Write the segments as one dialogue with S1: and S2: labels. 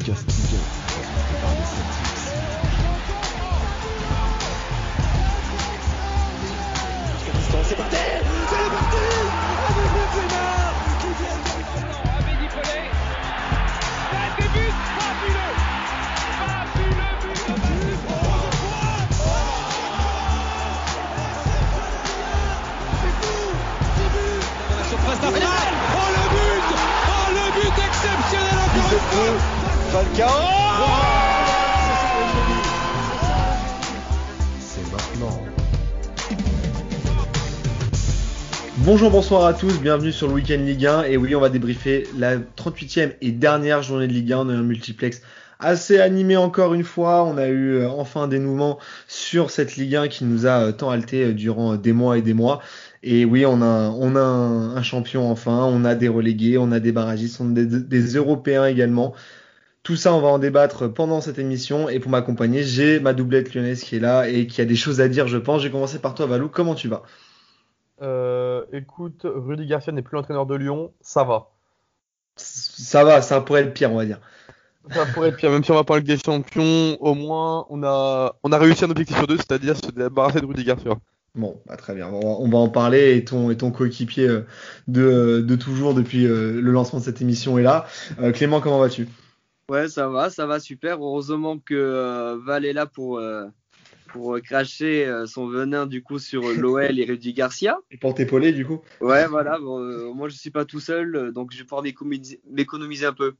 S1: Castillo,
S2: Bonjour, bonsoir à tous, bienvenue sur le Week-end Ligue 1. Et oui, on va débriefer la 38e et dernière journée de Ligue 1. On un multiplex assez animé encore une fois. On a eu euh, enfin un dénouement sur cette Ligue 1 qui nous a euh, tant halté euh, durant des mois et des mois. Et oui, on a, un champion enfin, on a des relégués, on a des barragistes, on a des, des Européens également. Tout ça, on va en débattre pendant cette émission. Et pour m'accompagner, j'ai ma doublette lyonnaise qui est là et qui a des choses à dire, je pense. J'ai commencé par toi, Valou. Comment tu vas?
S3: Euh, écoute, Rudy Garcia n'est plus l'entraîneur de Lyon, ça va.
S2: Ça va, ça pourrait être pire, on va dire.
S3: Ça pourrait être pire, même si on va pas en Ligue des Champions, au moins on a, on a réussi un objectif sur deux, c'est-à-dire se débarrasser de Rudy Garcia.
S2: Bon, bah, très bien. On va, on va en parler et ton, et ton coéquipier euh, de, de toujours depuis euh, le lancement de cette émission est là. Euh, Clément, comment vas-tu?
S4: Ouais, ça va, ça va super. Heureusement que euh, Val est là pour, euh, pour euh, cracher euh, son venin du coup sur l'OL et Rudy Garcia.
S2: Et pour t'épauler, du coup
S4: Ouais, voilà. Bon, euh, moi, je suis pas tout seul, euh, donc je vais pouvoir m'économiser un peu.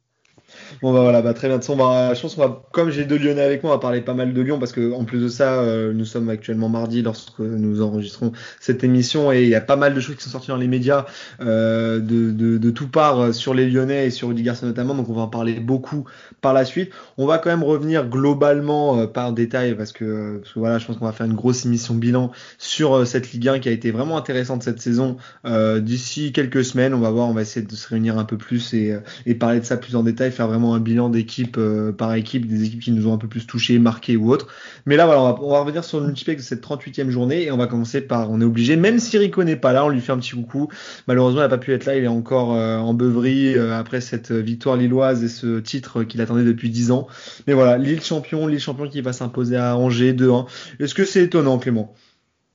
S2: Bon, bah voilà, bah, très bien. De toute façon, on va- je pense qu'on va, comme j'ai deux Lyonnais avec moi, on va parler pas mal de Lyon parce que en plus de ça, euh, nous sommes actuellement mardi lorsque nous enregistrons cette émission et il y a pas mal de choses qui sont sorties dans les médias euh, de, de, tout part euh, sur les Lyonnais et sur Rudy Garcia notamment. Donc on va en parler beaucoup par la suite. On va quand même revenir globalement par détail parce que, voilà, je pense qu'on va faire une grosse émission bilan sur cette Ligue 1 qui a été vraiment intéressante cette saison. D'ici quelques semaines, on va voir, on va essayer de se réunir un peu plus et parler de ça plus en détail, faire vraiment un bilan d'équipe euh, par équipe, des équipes qui nous ont un peu plus touchés, marqués ou autres. Mais là, voilà, on va, revenir sur le multiplex de cette 38e journée et on va commencer par, on est obligé, même si Rico n'est pas là, on lui fait un petit coucou. Malheureusement, il n'a pas pu être là, il est encore euh, en beuverie euh, après cette victoire lilloise et ce titre qu'il attendait depuis 10 ans. Mais voilà, Lille champion, Lille champion qui va s'imposer à Angers 2-1. Est-ce que c'est étonnant, Clément?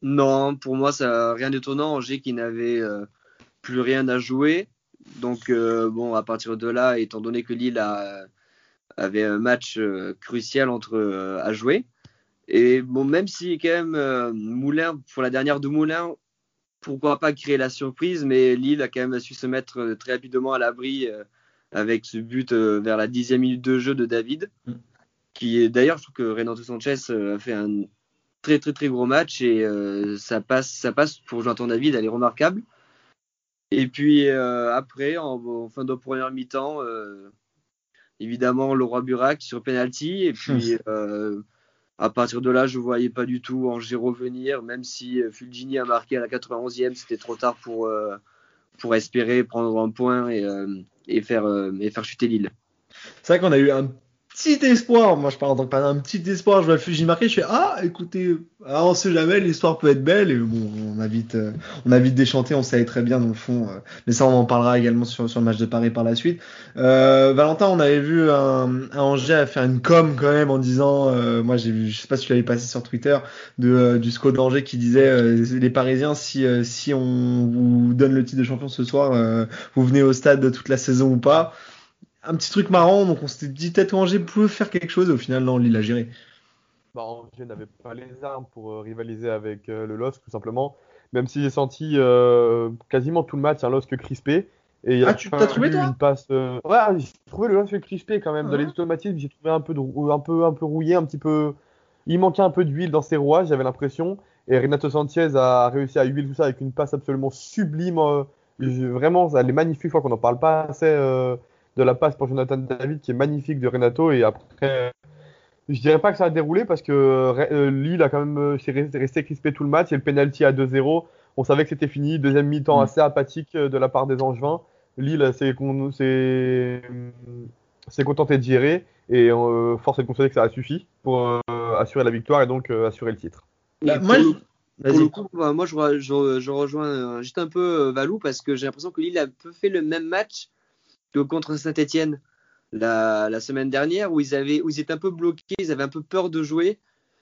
S4: Non, pour moi, ça rien d'étonnant. Angers qui n'avait plus rien à jouer. Donc, euh, bon, à partir de là, étant donné que Lille a, avait un match euh, crucial entre, euh, à jouer, et bon, même si quand même Moulin, pour la dernière de Moulin, pourquoi pas créer la surprise, mais Lille a quand même su se mettre très rapidement à l'abri avec ce but vers la dixième minute de jeu de David,
S2: Mm.
S4: qui est d'ailleurs, je trouve que Renato Sanchez a fait un très très très gros match et euh, ça passe ça passe pour Jonathan David, elle est remarquable. Et puis euh, après, en, en fin de première mi-temps, euh, évidemment le roi Burak sur penalty et puis euh, à partir de là, je voyais pas du tout Angers revenir, même si Fulgini a marqué à la 91e, c'était trop tard pour euh, pour espérer prendre un point et, euh, et faire euh, et faire chuter Lille.
S2: C'est vrai qu'on a eu un petit espoir. Moi, je parle en tant que parent, un petit espoir. Je vois le Fuji marqué. Je fais ah, écoutez, ah, on sait jamais, l'histoire peut être belle. Et bon, on a vite, euh, on a vite déchanté. On savait très bien dans le fond. euh, mais ça, on en parlera également sur, sur le match de Paris par la suite. Euh, Valentin, on avait vu un, un Angers à faire une com quand même en disant, euh, moi j'ai vu, je sais pas si tu l'avais passé sur Twitter, de du SCO d'Angers qui disait les Parisiens, si si on vous donne le titre de champion ce soir, vous venez au stade toute la saison ou pas un petit truc marrant, donc on s'était dit peut-être Angers pouvait faire quelque chose, et au final, non, Lille a géré.
S3: Bah, Angers n'avait pas les armes pour euh, rivaliser avec euh, le LOSC tout simplement, même si j'ai senti euh, quasiment tout le match un LOSC crispé. Et
S2: Ah, tu- t'as trouvé, toi
S3: une passe. euh, Ouais, j'ai trouvé le LOSC crispé quand même.
S2: Ah
S3: Dans les
S2: ouais
S3: automatismes, j'ai trouvé un peu, de... un peu, un peu rouillé, un petit peu. Il manquait un peu d'huile dans ses rouages, j'avais l'impression. Et Renato Sanchez a réussi à huiler tout ça avec une passe absolument sublime. Vraiment, elle est magnifique. Je crois qu'on n'en parle pas assez de la passe pour Jonathan David qui est magnifique de Renato. Et après, je dirais pas que ça a déroulé parce que euh, Lille a quand même euh, c'est resté, crispé tout le match et le penalty à 2-0. On savait que c'était fini. Deuxième mi-temps
S2: Mm.
S3: assez apathique euh, de la part des Angevins. Lille s'est con- s'est- s'est contenté de gérer et euh, force est de constater que ça a suffi pour euh, assurer la victoire et donc euh, assurer le titre.
S2: Bah, moi,
S4: pour
S2: je-
S4: le- Pour
S2: Vas-y.
S4: le coup, bah, moi, je, re- je- je rejoins juste un peu Valou parce que j'ai l'impression que Lille a peu fait le même match contre Saint-Etienne. la, la semaine dernière où ils avaient où ils étaient un peu bloqués, ils avaient un peu peur de jouer.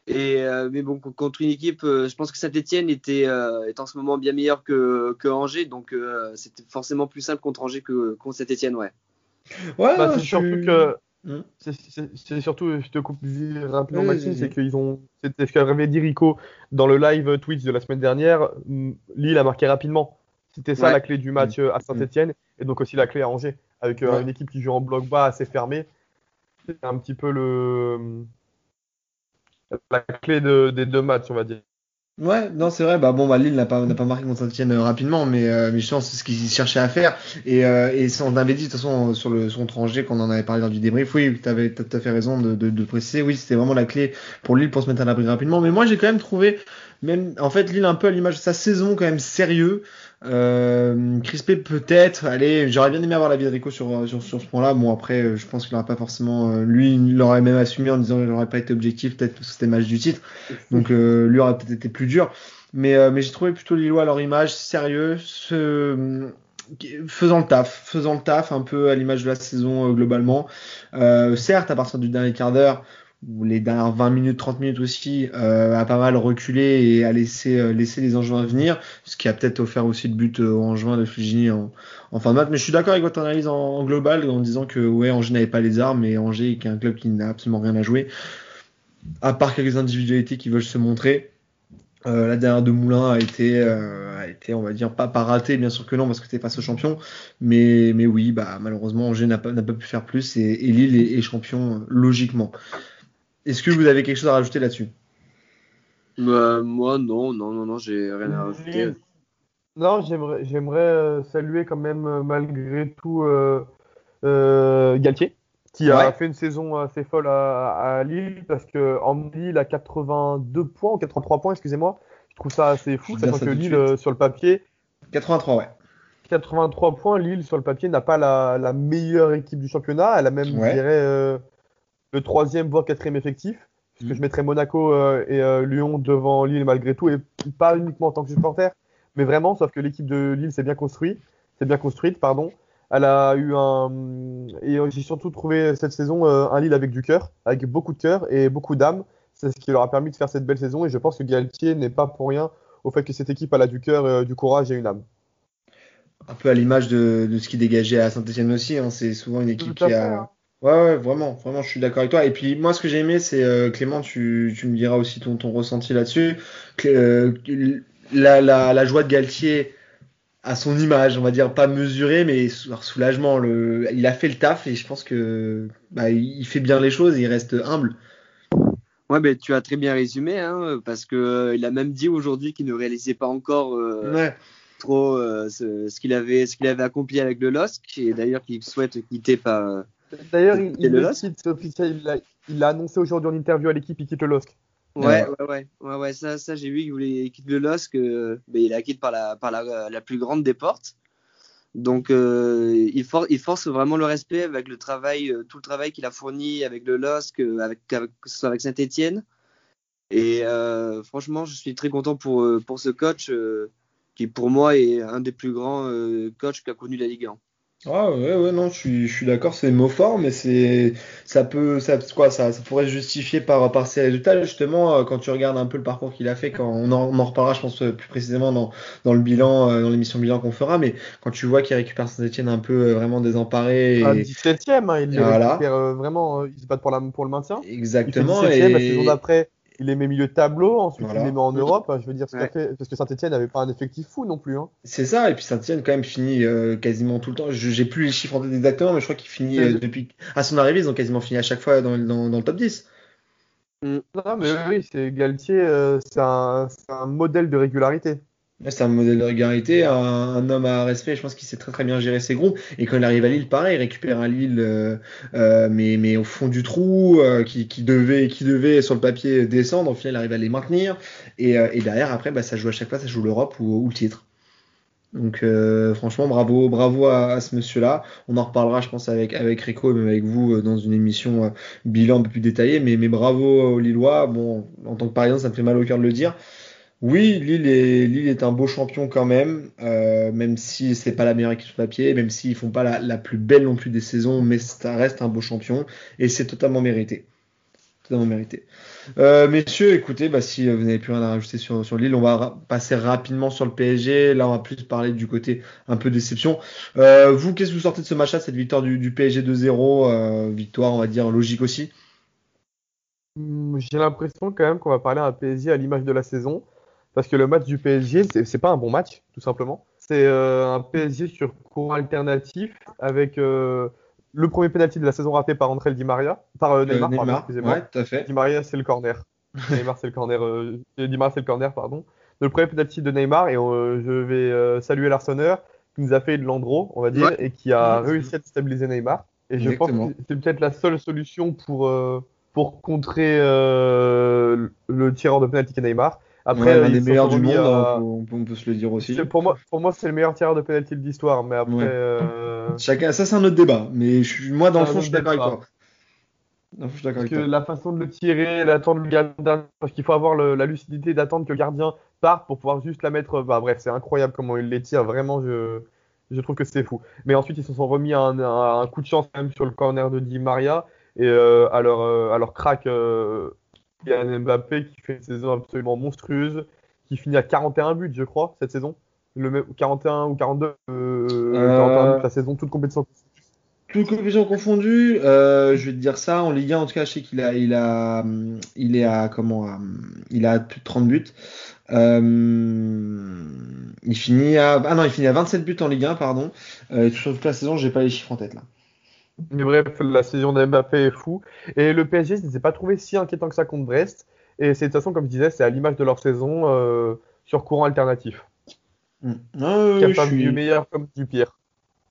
S4: Et euh, mais bon contre une équipe, euh, je pense que Saint-Etienne était euh, est en ce moment bien meilleur que, que Angers, donc euh, c'était forcément plus simple contre Angers que contre Saint-Etienne, ouais.
S2: Ouais,
S3: Bah,
S2: non,
S3: c'est
S2: je
S3: surtout
S2: suis-
S3: que
S2: Hmm.
S3: c'est- c'est c'est surtout, je te coupe rapidement
S2: Oui,
S3: Maxime, c'est qu'ils ont, c'était ce qu'avait dit Rico dans le live Twitch de la semaine dernière. mm, Lille a marqué rapidement. C'était ça
S4: Ouais.
S3: la clé du match euh, à Saint-Etienne et donc aussi la clé à Angers avec euh,
S2: Ouais.
S3: une équipe qui joue en bloc bas assez fermé. C'est un petit peu le la clé de- des deux matchs, on va dire.
S2: Ouais, non, c'est vrai. Bah bon, bah Lille n'a pas, n'a pas marqué contre Saint-Etienne euh, rapidement, mais, euh, mais justement, c'est ce qu'ils cherchaient à faire. Et, euh, et on avait dit de toute façon sur le sur Angers quand on en avait parlé lors du débrief. Oui, tu avais tout à fait raison de, de, de préciser. Oui, c'était vraiment la clé pour Lille pour se mettre à l'abri rapidement. Mais moi, j'ai quand même trouvé, même en fait, Lille un peu à l'image de sa saison quand même sérieux. Euh, crispé peut-être. Allez, j'aurais bien aimé avoir la vie de Rico sur, sur, sur ce point-là. Bon, après, euh, je pense qu'il n'aurait pas forcément. euh, lui, il l'aurait même assumé en disant qu'il n'aurait pas été objectif, peut-être parce que c'était match du titre. Donc, euh, lui aurait peut-être été plus dur. Mais, mais j'ai trouvé plutôt Lillois à leur image, sérieux, faisant le taf, faisant le taf un peu à l'image de la saison globalement. Certes, à partir du dernier quart d'heure, les dernières 20 minutes, 30 minutes aussi, euh, a pas mal reculé et a laissé, euh, les Angevins venir, ce qui a peut-être offert aussi le but euh, aux Angevins de Fligini en, fin de match. Mais je suis d'accord avec votre analyse en, global en disant que ouais, Angers n'avait pas les armes et Angers est un club qui n'a absolument rien à jouer, à part quelques individualités qui veulent se montrer. Euh, la dernière de Moulin a été, euh, a été, on va dire, pas, pas ratée, bien sûr que non, parce que c'était face au champion. Mais, mais oui, bah, malheureusement, Angers n'a pas, pas pu faire plus et, Lille est, champion euh, logiquement. Est-ce que vous avez quelque chose à rajouter là-dessus?
S4: Euh, moi, non, non, non, non, j'ai rien à rajouter.
S3: Non, j'aimerais, j'aimerais euh, saluer quand même euh, malgré tout euh, euh, Galtier, qui a
S2: Ouais.
S3: fait une saison assez folle à, à Lille, parce que en Lille a 82 points ou 83 points, excusez-moi. Je trouve ça assez fou, sachant
S2: ça
S3: que Lille,
S2: suite.
S3: sur le papier,
S2: 83, ouais.
S3: 83 points, Lille, sur le papier, n'a pas la, la meilleure équipe du championnat. Elle a même,
S2: Ouais.
S3: je dirais, euh, le troisième, voire quatrième effectif. Parce que
S2: Mm.
S3: je mettrais Monaco euh, et euh, Lyon devant Lille malgré tout, et pas uniquement en tant que supporter, mais vraiment, sauf que l'équipe de Lille s'est bien construite, c'est bien construite, pardon. Elle a eu un et j'ai surtout trouvé cette saison euh, un Lille avec du cœur, avec beaucoup de cœur et beaucoup d'âme. C'est ce qui leur a permis de faire cette belle saison et je pense que Galtier n'est pas pour rien au fait que cette équipe elle a du cœur, euh, du courage et une âme.
S2: Un peu à l'image de, de ce qui dégageait à Saint-Etienne aussi. Hein. C'est souvent une équipe qui
S3: fait,
S2: a. Ouais, ouais, vraiment, vraiment, je suis d'accord avec toi. Et puis, moi, ce que j'ai aimé, c'est, euh, Clément, tu, tu me diras aussi ton, ton ressenti là-dessus. euh, la, la, la joie de Galtier à son image, on va dire, pas mesurée, mais soulagement. Le, il a fait le taf et je pense que bah, il fait bien les choses et il reste humble.
S4: Ouais, ben tu as très bien résumé, hein, parce que euh, il a même dit aujourd'hui qu'il ne réalisait pas encore
S2: Ouais,
S4: trop euh, ce, ce qu'il avait, qu'il avait accompli avec le LOSC, et d'ailleurs qu'il souhaite quitter par.
S3: D'ailleurs, il, il
S4: le
S3: quitte, il l'a annoncé aujourd'hui en interview à l'équipe, il quitte le LOSC.
S4: Ouais,
S2: Ouais.
S4: ouais, ouais, ça, ça j'ai vu qu'il voulait quitter le LOSC, euh, mais il la quitte par la, par la, la plus grande des portes. Donc, euh, il, for- il force vraiment le respect avec le travail, euh, tout le travail qu'il a fourni avec le LOSC, avec, avec, que ce soit avec Saint-Etienne. Et euh, franchement, je suis très content pour, pour ce coach qui, pour moi, est un des plus grands coachs qu'a connu la Ligue 1.
S2: Ah ouais, ouais, non, je suis, je suis d'accord, c'est mot fort, mais c'est, ça peut, ça, quoi, ça, ça pourrait se justifier par, par ses résultats, justement, euh, quand tu regardes un peu le parcours qu'il a fait, quand on en, on en reparlera, je pense, euh, plus précisément dans, dans le bilan, euh, dans l'émission bilan qu'on fera, mais quand tu vois qu'il récupère Saint-Etienne un peu vraiment désemparé,
S3: Un
S2: et,
S3: 17ème, hein, il
S2: Voilà.
S3: récupère euh, vraiment, il se bat pour, la, pour le maintien. Il fait
S2: exactement,
S3: 17ème, la
S2: et,
S3: saison d'après, il les met milieu de tableau, ensuite
S2: Voilà.
S3: il les met en Europe. Je veux dire, ce qu'a
S4: Ouais.
S3: fait, parce que Saint-Etienne n'avait pas un effectif fou non plus. Hein.
S2: c'est ça, et puis Saint-Etienne, quand même, finit euh, quasiment tout le temps, Je- j'ai plus les chiffres en tête exactement, mais je crois qu'il finit, euh, depuis, à son arrivée, ils ont quasiment fini à chaque fois dans, dans, dans le top 10.
S3: Non, mais oui, c'est Galtier, euh, c'est un, c'est un modèle de régularité.
S2: C'est un modèle de régularité, un, un homme à respect. Je pense qu'il sait très très bien gérer ses groupes. Et quand il arrive à Lille, pareil, il récupère un Lille, euh, euh, mais, mais au fond du trou, euh, qui, qui devait qui devait sur le papier descendre. Au final, il arrive à les maintenir. Et, et derrière, après, bah, ça joue à chaque fois, ça joue l'Europe ou, ou le titre. Donc franchement, bravo, bravo à, à ce monsieur-là. On en reparlera, je pense, avec avec Rico et même avec vous dans une émission bilan un peu plus détaillée. Mais, mais bravo aux Lillois. Bon, en tant que Parisien, ça me fait mal au cœur de le dire. Oui, Lille est, un beau champion quand même, euh, même si c'est pas la meilleure équipe sur papier, même s'ils font pas la, plus belle non plus des saisons, mais ça reste un beau champion et c'est totalement mérité. Totalement mérité. Euh, messieurs, écoutez, bah, si vous n'avez plus rien à rajouter sur, sur Lille, on va passer rapidement sur le PSG. Là, on va plus parler du côté un peu déception. Euh, vous, qu'est-ce que vous sortez de ce match-là, cette victoire du, PSG 2-0 euh, Victoire, on va dire, logique aussi?
S3: Hmm, J'ai l'impression quand même qu'on va parler à un PSG à l'image de la saison, parce que le match du PSG, c'est pas un bon match, tout simplement. C'est euh, un PSG sur courant alternatif, avec euh, le premier penalty de la saison raté par André Di Maria, par euh, Neymar, pardon, excusez-moi.
S2: ouais, tout à fait.
S3: Di Maria, c'est le corner. Neymar, c'est le corner. Di Maria, c'est le corner, pardon. Le premier penalty de Neymar, et je vais saluer l'Arseneur, qui nous a fait de l'andro, on va dire,
S4: Ouais.
S3: et qui a
S2: Ouais,
S3: réussi à stabiliser Neymar. Et je
S2: Exactement.
S3: pense que c'est peut-être la seule solution pour, pour contrer euh, le tireur de penalty qui est Neymar. Après,
S2: Ouais,
S3: euh,
S2: l'un
S3: ils
S2: des meilleurs du monde,
S3: à-
S2: hein, on, peut, on peut se le dire aussi.
S3: Pour moi, pour moi c'est le meilleur tireur de penalty de l'histoire, mais après,
S2: Ouais.
S3: euh,
S2: Chacun, ça c'est un autre débat, mais je, moi dans le fond je suis d'accord avec toi. Je suis
S3: Parce que la façon de le tirer, d'attendre le gardien, parce qu'il faut avoir le- la lucidité d'attendre que le gardien parte pour pouvoir juste la mettre. Bah bref, c'est incroyable comment il les tire. Vraiment, je, je trouve que c'est fou. Mais ensuite, ils se sont remis à un, à un coup de chance quand même sur le corner de Di Maria et euh, à leur euh, à leur crack, euh, il y a un Mbappé qui fait une saison absolument monstrueuse, qui finit à 41 buts, je crois, cette saison. Le même- 41 ou 42, euh, 41 buts la saison, toute compétition.
S2: Toutes compétitions confondues, euh, je vais te dire ça. En Ligue 1, en tout cas, je sais qu'il a, il a, il est à comment, à, il a plus de 30 buts. Euh, il finit à, ah non, il finit à 27 buts en Ligue 1, pardon. Euh, sur toute la saison, j'ai pas les chiffres en tête là.
S3: Mais bref, la saison de Mbappé est fou. Et le PSG ne s'est pas trouvé si inquiétant que ça contre Brest. Et c'est de toute façon, comme je disais, c'est à l'image de leur saison euh, sur courant alternatif.
S2: Oui,
S3: Capable
S2: suis,
S3: du meilleur comme du pire.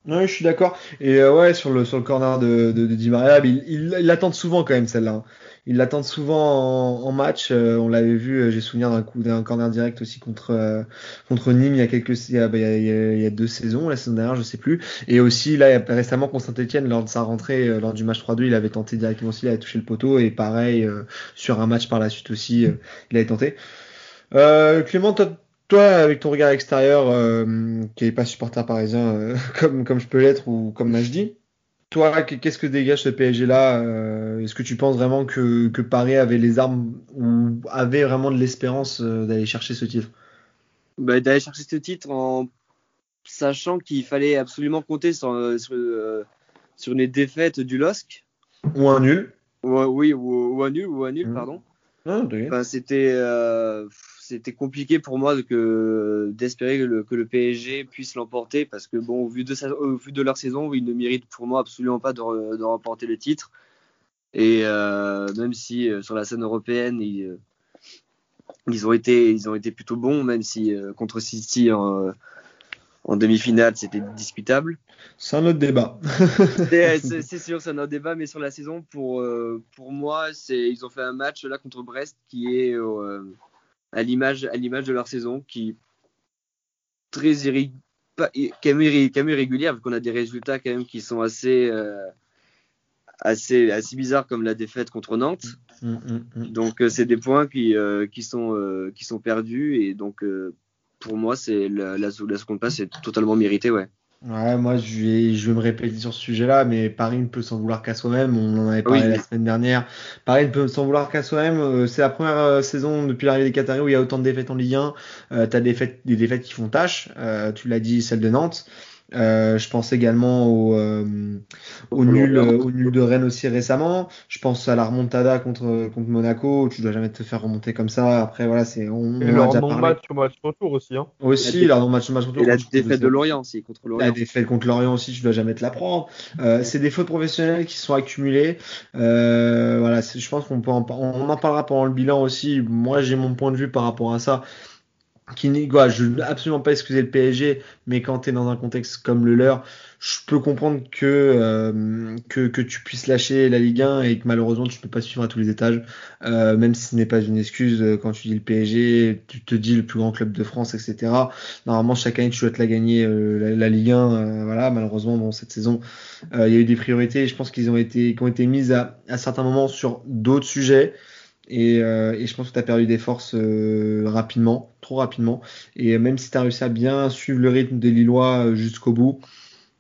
S2: Ouais, je suis d'accord. Et euh, ouais, sur le, sur le corner de, de, de Di Maria, mais il, il, il l'attend souvent quand même celle-là. hein. Il l'attend souvent en, en match. Euh, on l'avait vu, euh, j'ai souvenir d'un coup d'un corner direct aussi contre euh, contre Nîmes il y a quelques il y a, bah, il y a, il y a- il y a deux saisons, la saison dernière, je sais plus. Et aussi là récemment contre Saint-Etienne lors de sa rentrée euh, lors du match 3-2, il avait tenté directement aussi, il avait touché le poteau et pareil euh, sur un match par la suite aussi, il avait tenté. Euh, Clément, toi, toi, avec ton regard extérieur, euh, qui n'est pas supporter parisien euh, comme comme je peux l'être ou comme Majdi, toi, qu'est-ce que dégage ce PSG là euh, Est-ce que tu penses vraiment que, que Paris avait les armes ou avait vraiment de l'espérance d'aller chercher ce titre?
S4: Bah, D'aller chercher ce titre en sachant qu'il fallait absolument compter sur, sur, sur une défaite du LOSC.
S2: Ou un nul
S4: Ou, oui, ou, ou un nul, ou un nul,
S2: Mhm.
S4: pardon.
S2: De-
S4: Enfin, c'était euh, c'était compliqué pour moi de que d'espérer que le, que le PSG puisse l'emporter parce que bon au vu de sa- au vu de leur saison ils ne méritent pour moi absolument pas de, re- de remporter le titre et euh, même si euh, sur la scène européenne ils, euh, ils ont été ils ont été plutôt bons même si contre City en, en demi-finale c'était discutable
S2: C'est un autre débat.
S4: c'est sûr, c'est un autre débat, mais sur la saison, pour, pour moi, ils ont fait un match là contre Brest qui est à l'image à l'image de leur saison, qui très pas- quand même, irrégulière, vu qu'on a des résultats quand même qui sont assez euh, assez assez bizarres comme la défaite contre Nantes.
S2: Mm, mm, mm.
S4: Donc euh, c'est des points qui euh, qui sont euh, qui sont perdus et donc pour moi c'est la, la, la seconde place c'est totalement mérité, ouais.
S2: Ouais, moi je vais, je vais me répéter sur ce sujet-là, mais Paris ne peut s'en vouloir qu'à soi-même. On en avait parlé
S4: Oui.
S2: la semaine dernière. Paris ne peut s'en vouloir qu'à soi-même. Euh, C'est la première euh, saison depuis l'arrivée des Qataris où il y a autant de défaites en Ligue 1. Euh, T'as des défaites, des défaites qui font tâche. Euh, tu l'as dit, celle de Nantes. Euh, je pense également au, euh, au nul, au nul de Rennes aussi récemment. Je pense à la remontada contre contre Monaco. où Tu dois jamais te faire remonter comme ça. Après voilà, c'est on,
S3: Et
S2: on a
S3: leur
S2: déjà
S3: non
S2: parlé.
S3: match au match retour aussi. Hein.
S2: Aussi,
S4: La
S2: leur match match retour
S4: Et la
S2: contre-
S4: défaite de Lorient aussi contre
S2: la
S4: Lorient.
S2: défaite contre Lorient aussi, tu dois jamais te la prendre. Euh, c'est des fautes professionnelles qui sont accumulées. Euh, voilà, je pense qu'on peut en, on en parlera pendant le bilan aussi. Moi, j'ai mon point de vue par rapport à ça. Qui je veux absolument pas excuser le PSG, mais quand tu es dans un contexte comme le leur, je peux comprendre que, euh, que, que tu puisses lâcher la Ligue 1 et que malheureusement tu peux pas suivre à tous les étages, euh, même si ce n'est pas une excuse euh, quand tu dis le PSG, tu te dis le plus grand club de France, etc. Normalement, chaque année, tu te la gagner euh, la, Ligue 1. euh, voilà, malheureusement, cette saison, euh, il y a eu des priorités. Je pense qu'ils ont été, qui ont été mises à, à certains moments sur d'autres sujets. Et, euh, et je pense que tu as perdu des forces euh, rapidement, trop rapidement. Et même si tu as réussi à bien suivre le rythme des Lillois euh, jusqu'au bout,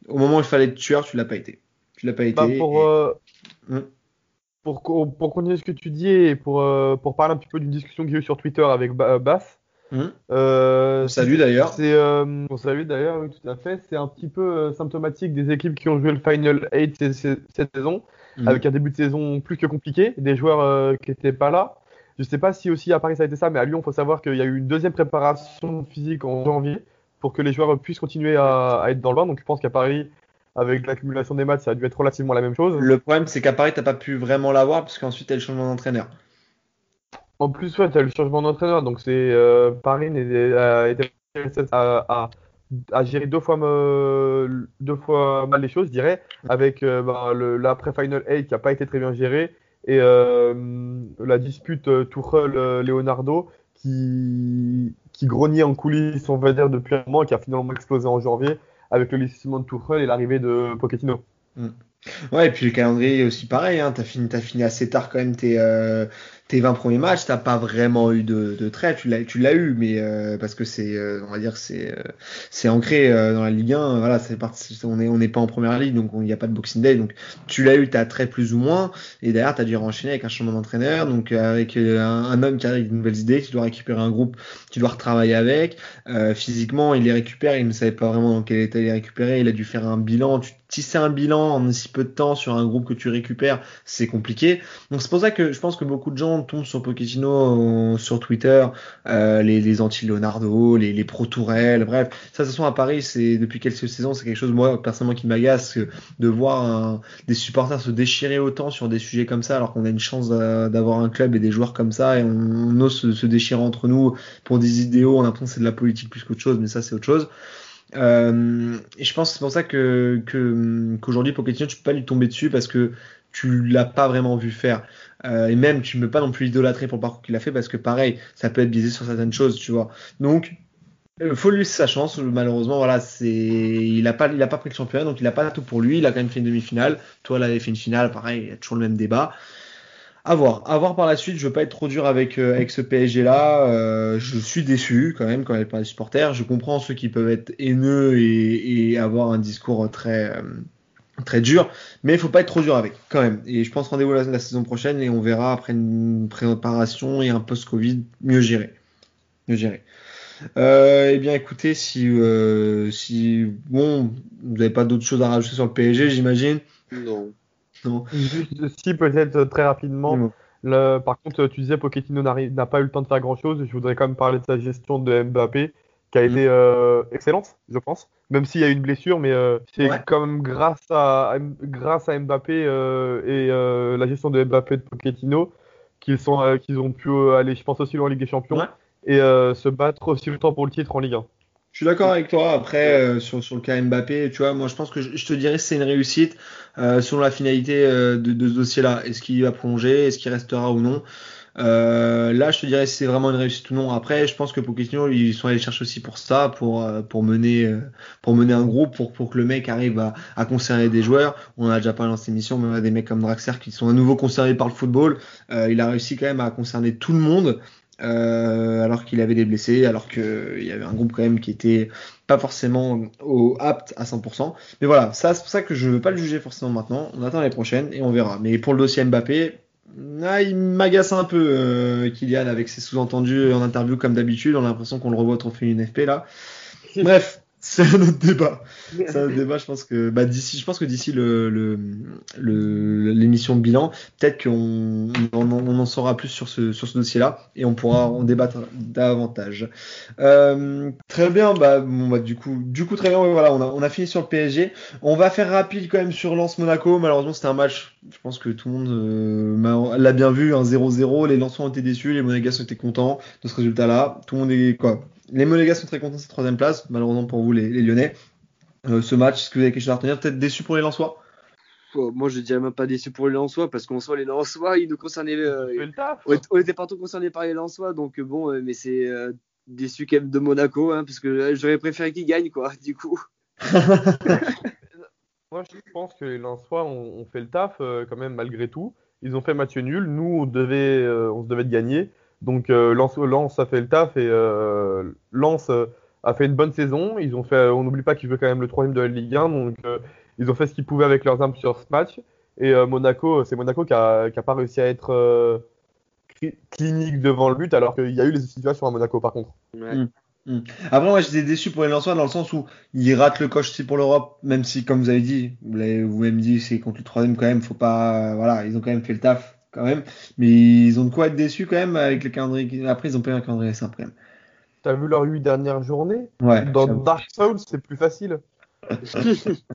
S2: au moment où il fallait être tueur, tu l'as pas été. Tu l'as pas été.
S3: Bah, pour,
S2: et-
S3: euh,
S2: Mm.
S3: pour, co- pour continuer ce que tu dis et pour, pour parler un petit peu d'une discussion que j'ai eue sur Twitter avec Ba- Bass.
S2: Hum.
S3: euh,
S2: Salut d'ailleurs.
S3: C'est, euh, on salue d'ailleurs, oui, tout à fait. C'est un petit peu euh, symptomatique des équipes qui ont joué le Final 8 c- c- cette saison,
S2: Mhm.
S3: avec un début de saison plus que compliqué, des joueurs euh, qui n'étaient pas là. Je sais pas si aussi à Paris ça a été ça, mais à Lyon, il faut savoir qu'il y a eu une deuxième préparation physique en janvier pour que les joueurs puissent continuer à, à être dans le bain. Donc je pense qu'à Paris, avec l'accumulation des matchs, ça a dû être relativement la même chose.
S2: Le problème, c'est qu'à Paris, t'as pas pu vraiment l'avoir, parce qu'ensuite, t'as le changement d'entraîneur.
S3: En plus, ouais, tu as le changement d'entraîneur, donc c'est euh, Paris n'est- a été à, gérer deux fois, mal les choses, je dirais, avec euh, bah, le- l'après-Final 8 qui n'a pas été très bien géré et euh, la dispute euh, Tourelle-Leonardo qui, grognait en coulisses, on va dire, depuis un moment qui a finalement explosé en janvier avec le licenciement de Tourelle et l'arrivée de Pochettino.
S2: Ouais, et puis le calendrier est aussi pareil, hein. T'as fini, t'as fini assez tard quand même tes, euh, tes 20 premiers matchs, t'as pas vraiment eu de, de trait, tu l'as, eu, mais euh, parce que c'est, euh, on va dire, c'est, euh, c'est ancré dans la Ligue 1, voilà, c'est parti, on est, on n'est pas en première ligue, donc il n'y a pas de Boxing Day, donc tu l'as eu, t'as trait plus ou moins, et derrière t'as dû enchaîner avec un changement d'entraîneur, donc avec un, homme qui avec de nouvelles idées, tu dois récupérer un groupe, tu dois retravailler avec, physiquement il les récupère, il ne savait pas vraiment dans quel état il les récupérait, il a dû faire un bilan, tu tisser un bilan en si peu de temps sur un groupe que tu récupères, c'est compliqué. Donc c'est pour ça que je pense que beaucoup de gens tombent sur Pochettino euh, sur Twitter, euh, les, anti-Leonardo, les, pro-Tourelle, bref. Ça, de toute façon, à Paris, depuis quelques saisons, c'est quelque chose, moi, personnellement, qui m'agace, que de voir des supporters se déchirer autant sur des sujets comme ça, alors qu'on a une chance d'a- d'avoir un club et des joueurs comme ça, et on, on ose se, déchirer entre nous pour des idéaux, on a l'impression que c'est de la politique plus qu'autre chose, mais ça, c'est autre chose. Euh, et je pense que c'est pour ça que qu'aujourd'hui Pochettino tu peux pas lui tomber dessus parce que tu l'as pas vraiment vu faire Euh, et même tu ne peux pas non plus idolâtrer pour le parcours qu'il a fait parce que pareil ça peut être biaisé sur certaines choses tu vois donc euh, faut lui sa chance malheureusement voilà il a pas il a pris le championnat donc il a pas tout pour lui il a quand même fait une demi-finale toi là il avait fait une finale pareil il y a toujours le même débat à voir, à voir par la suite. Je veux pas être trop dur avec euh, avec ce PSG là. Je suis déçu quand même quand elle parle des supporters. Je comprends ceux qui peuvent être haineux et, avoir un discours très très dur, mais il faut pas être trop dur avec quand même. Et je pense rendez-vous la, la saison prochaine et on verra après une préparation et un post-Covid mieux géré, mieux géré. Euh, eh bien, écoutez, si euh, si bon, vous n'avez pas d'autres choses à rajouter sur le PSG, j'imagine.
S4: Non.
S2: Non.
S3: Juste si peut-être euh, très rapidement. Le- par contre, tu disais Pochettino n'a pas eu le temps de faire grand-chose. Je voudrais quand même parler de sa gestion de Mbappé, qui a
S2: Mm.
S3: été euh, excellente, je pense. Même s'il y a eu une blessure, mais euh, c'est
S2: Ouais.
S3: quand même grâce à, grâce à Mbappé euh, et euh, la gestion de Mbappé de Pochettino qu'ils sont, euh, qu'ils ont pu euh, aller, je pense, aussi loin en Ligue des Champions
S2: Ouais.
S3: et euh, se battre aussi longtemps pour le titre en Ligue 1.
S2: Je suis d'accord avec toi. Après, euh, sur, sur le cas Mbappé, tu vois, moi je pense que je, je te dirais que c'est une réussite euh, selon la finalité euh, de, de ce dossier-là. Est-ce qu'il va plonger Est-ce qu'il restera ou non? Euh, Là, je te dirais si c'est vraiment une réussite ou non. Après, je pense que Pochettino, ils sont allés chercher aussi pour ça, pour euh, pour mener euh, pour mener un groupe, pour pour que le mec arrive à, à concerner des joueurs. On a déjà parlé dans cette émission, mais on a des mecs comme Draxler qui sont à nouveau concernés par le football. Euh, il a réussi quand même à concerner tout le monde. euh, alors qu'il avait des blessés, alors qu'il y avait un groupe quand même qui était pas forcément au apte à 100%. Mais voilà, ça c'est pour ça que je veux pas le juger forcément maintenant. On attend les prochaines et on verra. Mais pour le dossier Mbappé, ah, il m'agace un peu euh, Kylian avec ses sous-entendus en interview comme d'habitude. On a l'impression qu'on le revoit au trophée UNFP là. Bref. C'est un autre débat. C'est un autre débat. Je pense que bah, d'ici, je pense que d'ici le le- le- l'émission de bilan, peut-être qu'on on, en- on en saura plus sur ce sur ce dossier-là et on pourra en débattre davantage. Euh, très bien. Bah, bon, bah du coup, du coup très bien. ouais, voilà, on a on a fini sur le PSG. On va faire rapide quand même sur Lens Monaco. Malheureusement, c'était un match. Je pense que tout le monde euh, l'a bien vu. Un 0-0. Les Lensons ont été déçus. Les Monégas ont été contents de ce résultat-là. Tout le monde est quoi Les Monégas sont très contents de cette troisième place. Malheureusement pour vous, les, les Lyonnais. Euh, ce match, est-ce que vous avez quelque chose à retenir? Peut-être déçu pour les Lensois?
S4: Oh, Moi, je dirais même pas déçu pour les Lensois, parce qu'en soi, les Lensois, ils nous concernaient. euh,
S3: taf.
S4: on, on était partout concernés par les Lensois, donc euh, bon, euh, mais c'est euh, déçu quand même de Monaco, hein, parce que j'aurais préféré qu'ils gagnent, quoi, du coup.
S3: Moi, je pense que les Lensois ont, ont fait le taf euh, quand même malgré tout. Ils ont fait match nul. Nous, on devait, euh, on se devait de gagner. Donc Lens, Lens a fait le taf et euh, Lens euh, a fait une bonne saison. Ils ont fait, on n'oublie pas qu'ils jouaient quand même le troisième de la Ligue 1, donc euh, ils ont fait ce qu'ils pouvaient avec leurs armes sur ce match. Et Monaco, c'est Monaco qui a, pas réussi à être cli- clinique devant le but, alors qu'il y a eu les situations à Monaco par contre.
S4: Ouais.
S2: Après, moi, j'étais déçu pour les Lensois dans le sens où ils ratent le coche aussi pour l'Europe, même si, comme vous avez dit, vous l'avez vous-même dit, c'est contre le troisième quand même, faut pas, voilà, ils ont quand même fait le taf, quand même, mais ils ont de quoi être déçus quand même avec le calendrier. Après, ils ont pas eu un calendrier simple quand même.
S3: T'as vu leurs huit dernières journées?
S2: Ouais.
S3: Dans
S2: j'avoue.
S3: Dark Souls, c'est plus facile.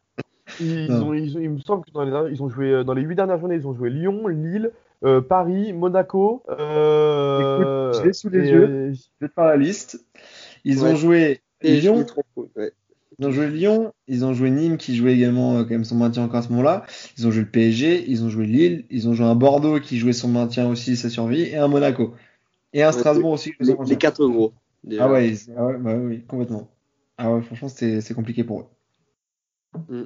S3: Ils, ont, ils ont- il me semble que dans les, ils ont joué euh, dans les huit dernières journées, ils ont joué Lyon, Lille, euh, Paris, Monaco. Euh,
S2: Écoute, je l'ai sous les
S3: et,
S2: yeux. Je vais te faire la liste. Ils
S4: Ouais.
S2: ont joué
S4: Et
S2: Lyon,
S4: ouais.
S2: Ils ont joué Lyon, ils ont joué Nîmes qui jouait également euh, quand même son maintien encore à ce moment-là. Ils ont joué le PSG, ils ont joué Lille, ils ont joué un Bordeaux qui jouait son maintien aussi, sa survie, et un Monaco. Et un
S4: Ouais,
S2: Strasbourg aussi. qui jouait
S4: Les,
S2: son maintien.
S4: les quatre gros. déjà.
S2: Ah ouais, ah ouais, bah oui, complètement. Ah ouais, franchement, c'était c'est compliqué pour eux.
S4: Mm.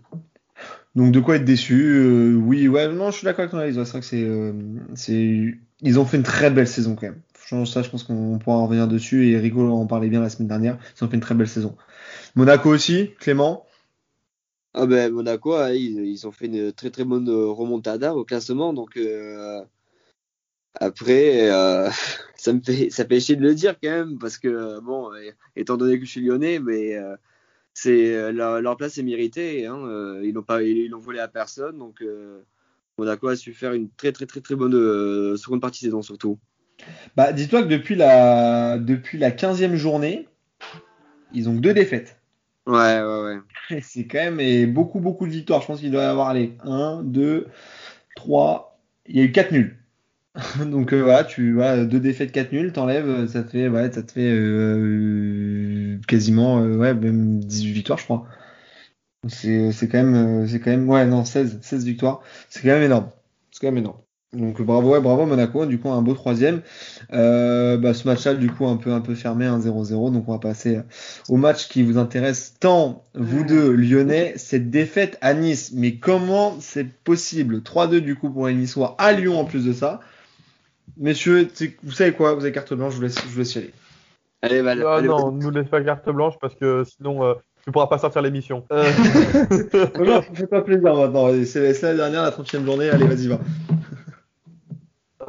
S2: Donc de quoi être déçu euh, Oui, ouais, non, je suis d'accord avec toi. Alice, C'est vrai que c'est, euh, c'est, ils ont fait une très belle saison quand même. Ça, je pense qu'on pourra en revenir dessus. Et Rico en parlait bien la semaine dernière. Ont fait une très belle saison. Monaco aussi, Clément?
S4: Ah ben Monaco, ils, ont fait une très très bonne euh, remontada au classement, donc euh, après euh, ça me fait ça fait chier de le dire quand même parce que bon, étant donné que je suis lyonnais, mais c'est leur, place est méritée, hein, ils n'ont pas ils l'ont volé à personne, donc Monaco a su faire une très très très très bonne seconde partie de saison surtout.
S2: Bah, dis-toi que depuis la, depuis la 15e journée, ils ont que deux défaites.
S4: Ouais ouais ouais.
S2: C'est quand même et beaucoup, beaucoup de victoires. Je pense qu'il doit y avoir, allez, 1, 2, 3. Il y a eu 4 nuls. Donc euh, voilà, tu vois, deux défaites, 4 nuls, t'enlèves, ça te fait, ouais, ça te fait euh, quasiment euh, ouais, même 18 victoires, je crois. C'est c'est quand même, euh, c'est quand même, ouais, non, 16, 16 victoires. C'est quand même énorme. C'est quand même énorme. Donc bravo, ouais, bravo Monaco, du coup un beau troisième. Euh, bah, ce match-là, du coup, un peu, un peu fermé, 1-0-0. Donc on va passer au match qui vous intéresse tant, vous deux, lyonnais, cette défaite à Nice. Mais comment c'est possible? 3-2 du coup pour les Niçois à Lyon en plus de ça. Messieurs, vous savez quoi? Vous avez carte blanche, je vous laisse, je vous laisse y aller.
S4: Allez, bah,
S3: Ah
S4: allez,
S3: non, nous laisse pas carte blanche parce que sinon euh, tu pourras pas sortir l'émission. Euh,
S2: Non, fais pas plaisir maintenant. C'est c'est la dernière, la 30e journée. Allez, vas-y, va.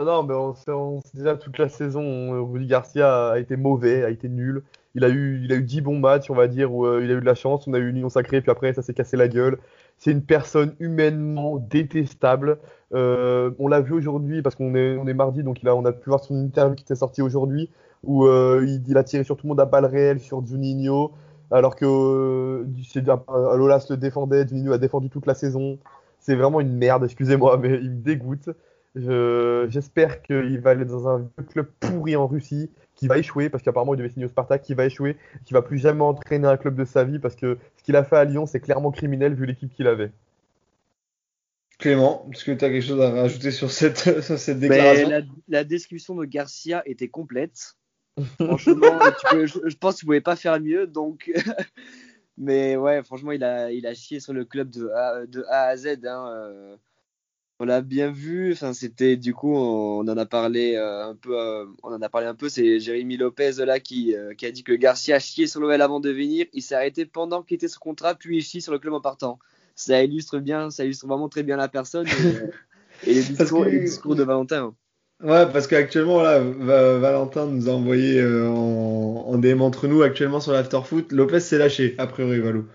S3: Ah non, mais on déjà toute la saison, on- Rudy Garcia a été mauvais, a été nul. Il a eu, il a eu 10 bons matchs, on va dire, où euh, il a eu de la chance. On a eu une union sacrée, puis après, ça s'est cassé la gueule. C'est une personne humainement détestable. Euh, on l'a vu aujourd'hui, parce qu'on est, on est mardi, donc on a pu voir son interview qui était sortie aujourd'hui, où euh, il, a tiré sur tout le monde à balles réelles, sur Juninho, alors que euh, c'est- euh, Lolas le défendait, Juninho a défendu toute la saison. C'est vraiment une merde, excusez-moi, mais il me dégoûte. Je- J'espère qu'il va aller dans un vieux club pourri en Russie, qui va échouer, parce qu'apparemment il devait signer au Spartak, qui va échouer, qui va plus jamais entraîner un club de sa vie, parce que ce qu'il a fait à Lyon, c'est clairement criminel vu l'équipe qu'il avait.
S2: Clément, est-ce que tu as quelque chose à rajouter sur cette, sur cette
S4: Mais
S2: déclaration
S4: la, la description de Garcia était complète. Franchement, tu peux- je, je pense que vous pouvez pas faire mieux. Donc, mais ouais, franchement, il a, il a chié sur le club de A, de A à Z. hein, euh. On l'a bien vu. Enfin, c'était du coup, on en a parlé euh, un peu. euh, on en a parlé un peu. C'est Jérémy Lopez là qui, euh, qui a dit que Garcia chiait sur l'OL avant de venir. Il s'est arrêté pendant qu'il était sous contrat, puis il chie sur le club en partant. Ça illustre bien, ça illustre vraiment très bien la personne et, et les,
S2: Parce
S4: discours,
S2: que-
S4: et les discours de Valentin.
S2: Ouais, parce qu'actuellement, là, Va- Valentin nous a envoyé euh, en, en DM entre nous, actuellement sur l'afterfoot. Lopez s'est lâché, a priori, Valou.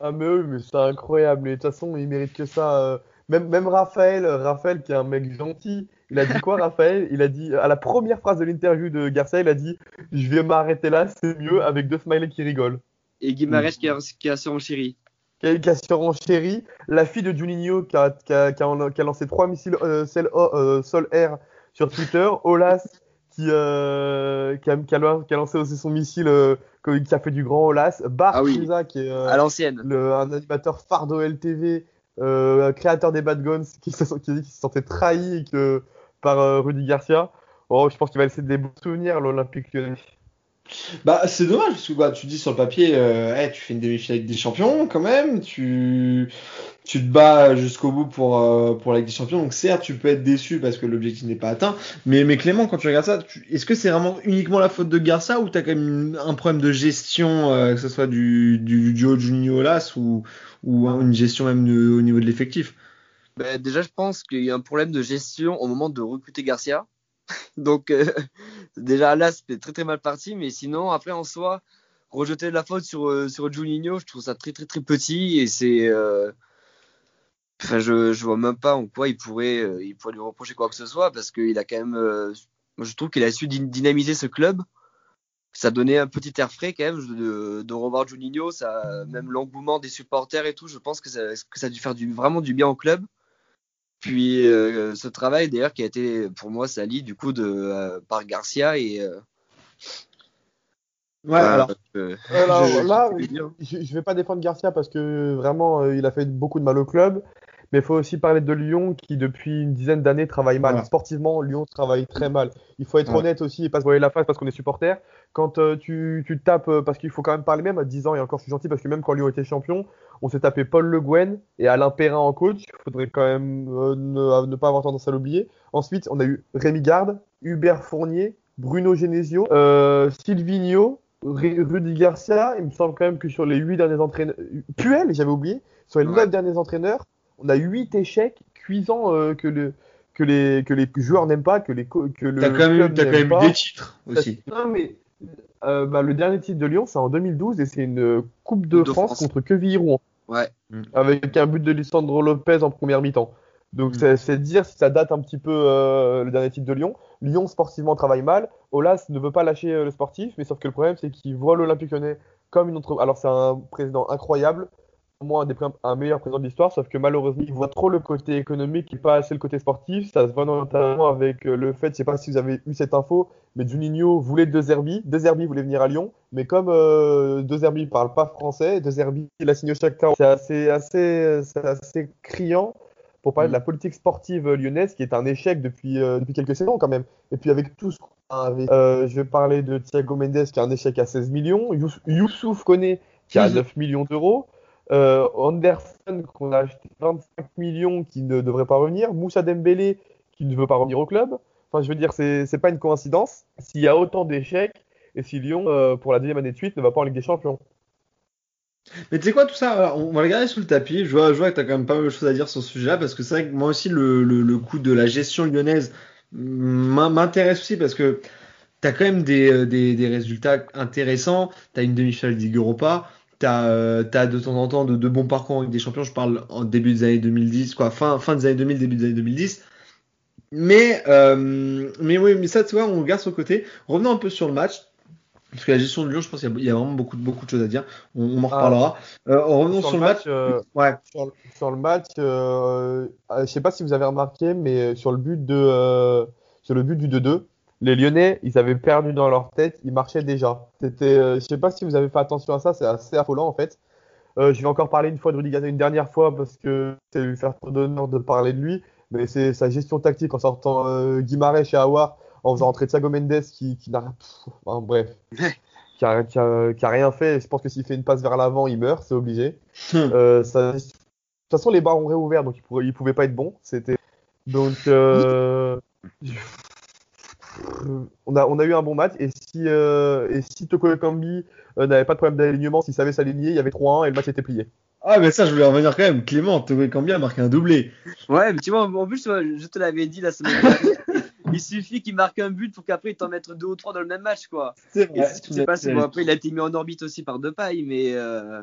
S3: Ah mais oui, mais c'est incroyable. Et de toute façon, il mérite que ça. Même, même Raphaël, Raphaël qui est un mec gentil, il a dit quoi Raphaël? Il a dit, à la première phrase de l'interview de Garcia, il a dit « Je vais m'arrêter là, c'est mieux », avec deux smileys qui rigolent.
S4: Et Guimarães qui a, qui a surenchéri.
S3: Qui a, qui a surenchéri, la fille de Juninho qui a, qui a, qui a, qui a lancé trois missiles euh, sol- euh, sol-air sur Twitter, Olas qui, euh, qui, a, qui, a, qui a lancé aussi son missile, euh, qui a fait du grand Olas,
S4: Ah oui.
S3: Souza, qui est... euh,
S4: À l'ancienne.
S3: le, un animateur phare d'OLTV, euh, créateur des Bad Guns, qui, se, sentait trahi que, par euh, Rudy Garcia. Oh, je pense qu'il va laisser des bons souvenirs, l'Olympique lyonnais.
S2: Bah, c'est dommage, parce que bah, tu dis sur le papier, euh, tu fais une demi-finale avec des champions quand même, tu tu te bats jusqu'au bout pour, euh, pour la Ligue des Champions. Donc certes, tu peux être déçu parce que l'objectif n'est pas atteint. Mais, mais Clément, quand tu regardes ça, tu- est-ce que c'est vraiment uniquement la faute de Garça ou t'as quand même un problème de gestion, euh, que ce soit du, du duo Juninho Las ou, ou une gestion même au niveau de l'effectif?
S4: Ben, déjà, je pense qu'il y a un problème de gestion au moment de recruter Garcia. Donc, euh, déjà là, c'était très très mal parti. Mais sinon, après, en soi, rejeter la faute sur, euh, sur Juninho, je trouve ça très très très petit. Et c'est. Enfin, je, je vois même pas en quoi il pourrait, euh, il pourrait lui reprocher quoi que ce soit parce qu'il a quand même. euh, moi, je trouve qu'il a su dyn- dynamiser ce club. Ça donnait un petit air frais quand même de, de revoir Juninho. Ça, même l'engouement des supporters et tout, je pense que ça, que ça a dû faire du, vraiment du bien au club. Puis euh, ce travail d'ailleurs qui a été pour moi sali du coup de par Garcia et
S2: Ouais, alors.
S4: euh,
S3: Alors
S4: je-
S3: là,
S4: je
S3: vais pas défendre Garcia parce que vraiment, euh, il a fait beaucoup de mal au club. Mais il faut aussi parler de Lyon qui, depuis une dizaine d'années, travaille mal.
S2: Voilà.
S3: Sportivement, Lyon travaille très mal. Il faut être
S2: Ouais.
S3: honnête aussi et pas se voiler la face parce qu'on est supporter. Quand euh, tu, tu tapes, euh, parce qu'il faut quand même parler même à 10 ans, et encore je suis gentil parce que même quand Lyon était champion, on s'est tapé Paul Le Guen et Alain Perrin en coach. Il faudrait quand même euh, ne, ne pas avoir tendance à l'oublier. Ensuite, on a eu Rémi Garde, Hubert Fournier, Bruno Genesio, Silvino, Rudy Garcia. Il me semble quand même que sur les 8 derniers entraîneurs, Puel, j'avais oublié, sur les
S4: Ouais.
S3: 9 derniers entraîneurs, on a 8 échecs cuisants euh, que, le, que, les, que les joueurs n'aiment pas, que, les, que le
S2: T'as quand même, eu-
S3: club
S2: t'as quand même
S3: pas.
S2: des titres aussi.
S3: Non, mais euh, bah, le dernier titre de Lyon, c'est en 2012 et c'est une euh, Coupe de, France,
S4: France.
S3: contre Quevilly-Rouen
S4: Ouais.
S3: avec un but de Lisandro Lopez en première mi-temps. Donc
S2: Mm.
S3: c'est c'est dire si ça date un petit peu euh, le dernier titre de Lyon. Lyon sportivement travaille mal. Olas ne veut pas lâcher euh, le sportif, mais sauf que le problème c'est qu'il voit l'Olympique Lyonnais comme une entreprise. Alors c'est un président incroyable, moi un, des pré- un meilleur président de l'histoire, sauf que malheureusement il voit trop le côté économique et pas assez le côté sportif. Ça se voit notamment avec euh, le fait, je sais pas si vous avez eu cette info, mais Juninho voulait De Zerbi, De Zerbi voulait venir à Lyon, mais comme euh, De Zerbi parle pas français, De Zerbi il a signé au Shakhtar. C'est assez, assez, c'est assez criant pour parler de la politique sportive lyonnaise qui est un échec depuis, euh, depuis quelques saisons quand même. Et puis avec tout ce qu'on a avec- euh, je vais parler de Thiago Mendes qui a un échec à 16 millions, Yous- Youssouf Koné qui a 9 millions d'euros, euh, Anderson qu'on a acheté 25 millions qui ne devrait pas revenir, Moussa Dembélé qui ne veut pas revenir au club. Enfin, je veux dire, c'est pas une coïncidence s'il y a autant d'échecs et si Lyon, euh, pour la deuxième année de suite, ne va pas en Ligue des Champions.
S2: Mais tu sais quoi, tout ça, on va le garder sous le tapis. Je vois, je vois que tu as quand même pas mal de choses à dire sur ce sujet-là, parce que c'est vrai que moi aussi, le, le, coup de la gestion lyonnaise m'in- m'intéresse aussi, parce que tu as quand même des, euh, des, des résultats intéressants. Tu as une demi-finale de Ligue Europa. Tu as, de temps en temps de, de bons parcours Ligue des Champions. Je parle en début des années 2010, quoi, fin, fin des années 2000, début des années 2010. Mais, euh, mais oui, mais ça, tu vois, on regarde sur le côté. Revenons un peu sur le match. Parce que la gestion de Lyon, je pense qu'il y y, a vraiment beaucoup, de- beaucoup de choses à dire. On, on en
S3: Ah.
S2: reparlera. Euh, revenons sur, le match.
S3: euh,
S2: Ouais.
S3: sur, le- sur le match, euh, euh, je sais pas si vous avez remarqué, mais sur le but de, euh, sur le but du 2-2, les Lyonnais, ils avaient perdu dans leur tête, ils marchaient déjà. C'était, euh, je sais pas si vous avez fait attention à ça, c'est assez affolant en fait. Euh, je vais encore parler une fois de Rudy une dernière fois parce que c'est lui faire trop d'honneur de parler de lui, mais c'est sa gestion tactique en sortant euh, Guimarães chez Awar, en faisant entrer Thiago Mendes qui, qui n'a, enfin, bref, qui a, qui a- qui a rien fait. Je pense que s'il fait une passe vers l'avant, il meurt, c'est obligé. Euh, ça- de toute façon, les bars ont réouvert, donc il pouvait, il pouvait pas être bon. C'était donc euh, on a on a eu un bon match et si euh, et si Toko Ekambi euh, n'avait pas de problème d'alignement, s'il savait s'aligner, il y avait 3-1 et le match était plié.
S2: Ah, mais ça, je voulais revenir quand même. Clément, Togo Cambia a marqué un doublé.
S4: Ouais, mais tu vois, en plus, je te l'avais dit la semaine dernière. Il suffit qu'il marque un but pour qu'après il t'en mette deux ou trois dans le même match, quoi.
S2: C'est
S4: Et je sais pas si bon, après il a été mis en orbite aussi par Depay, mais euh,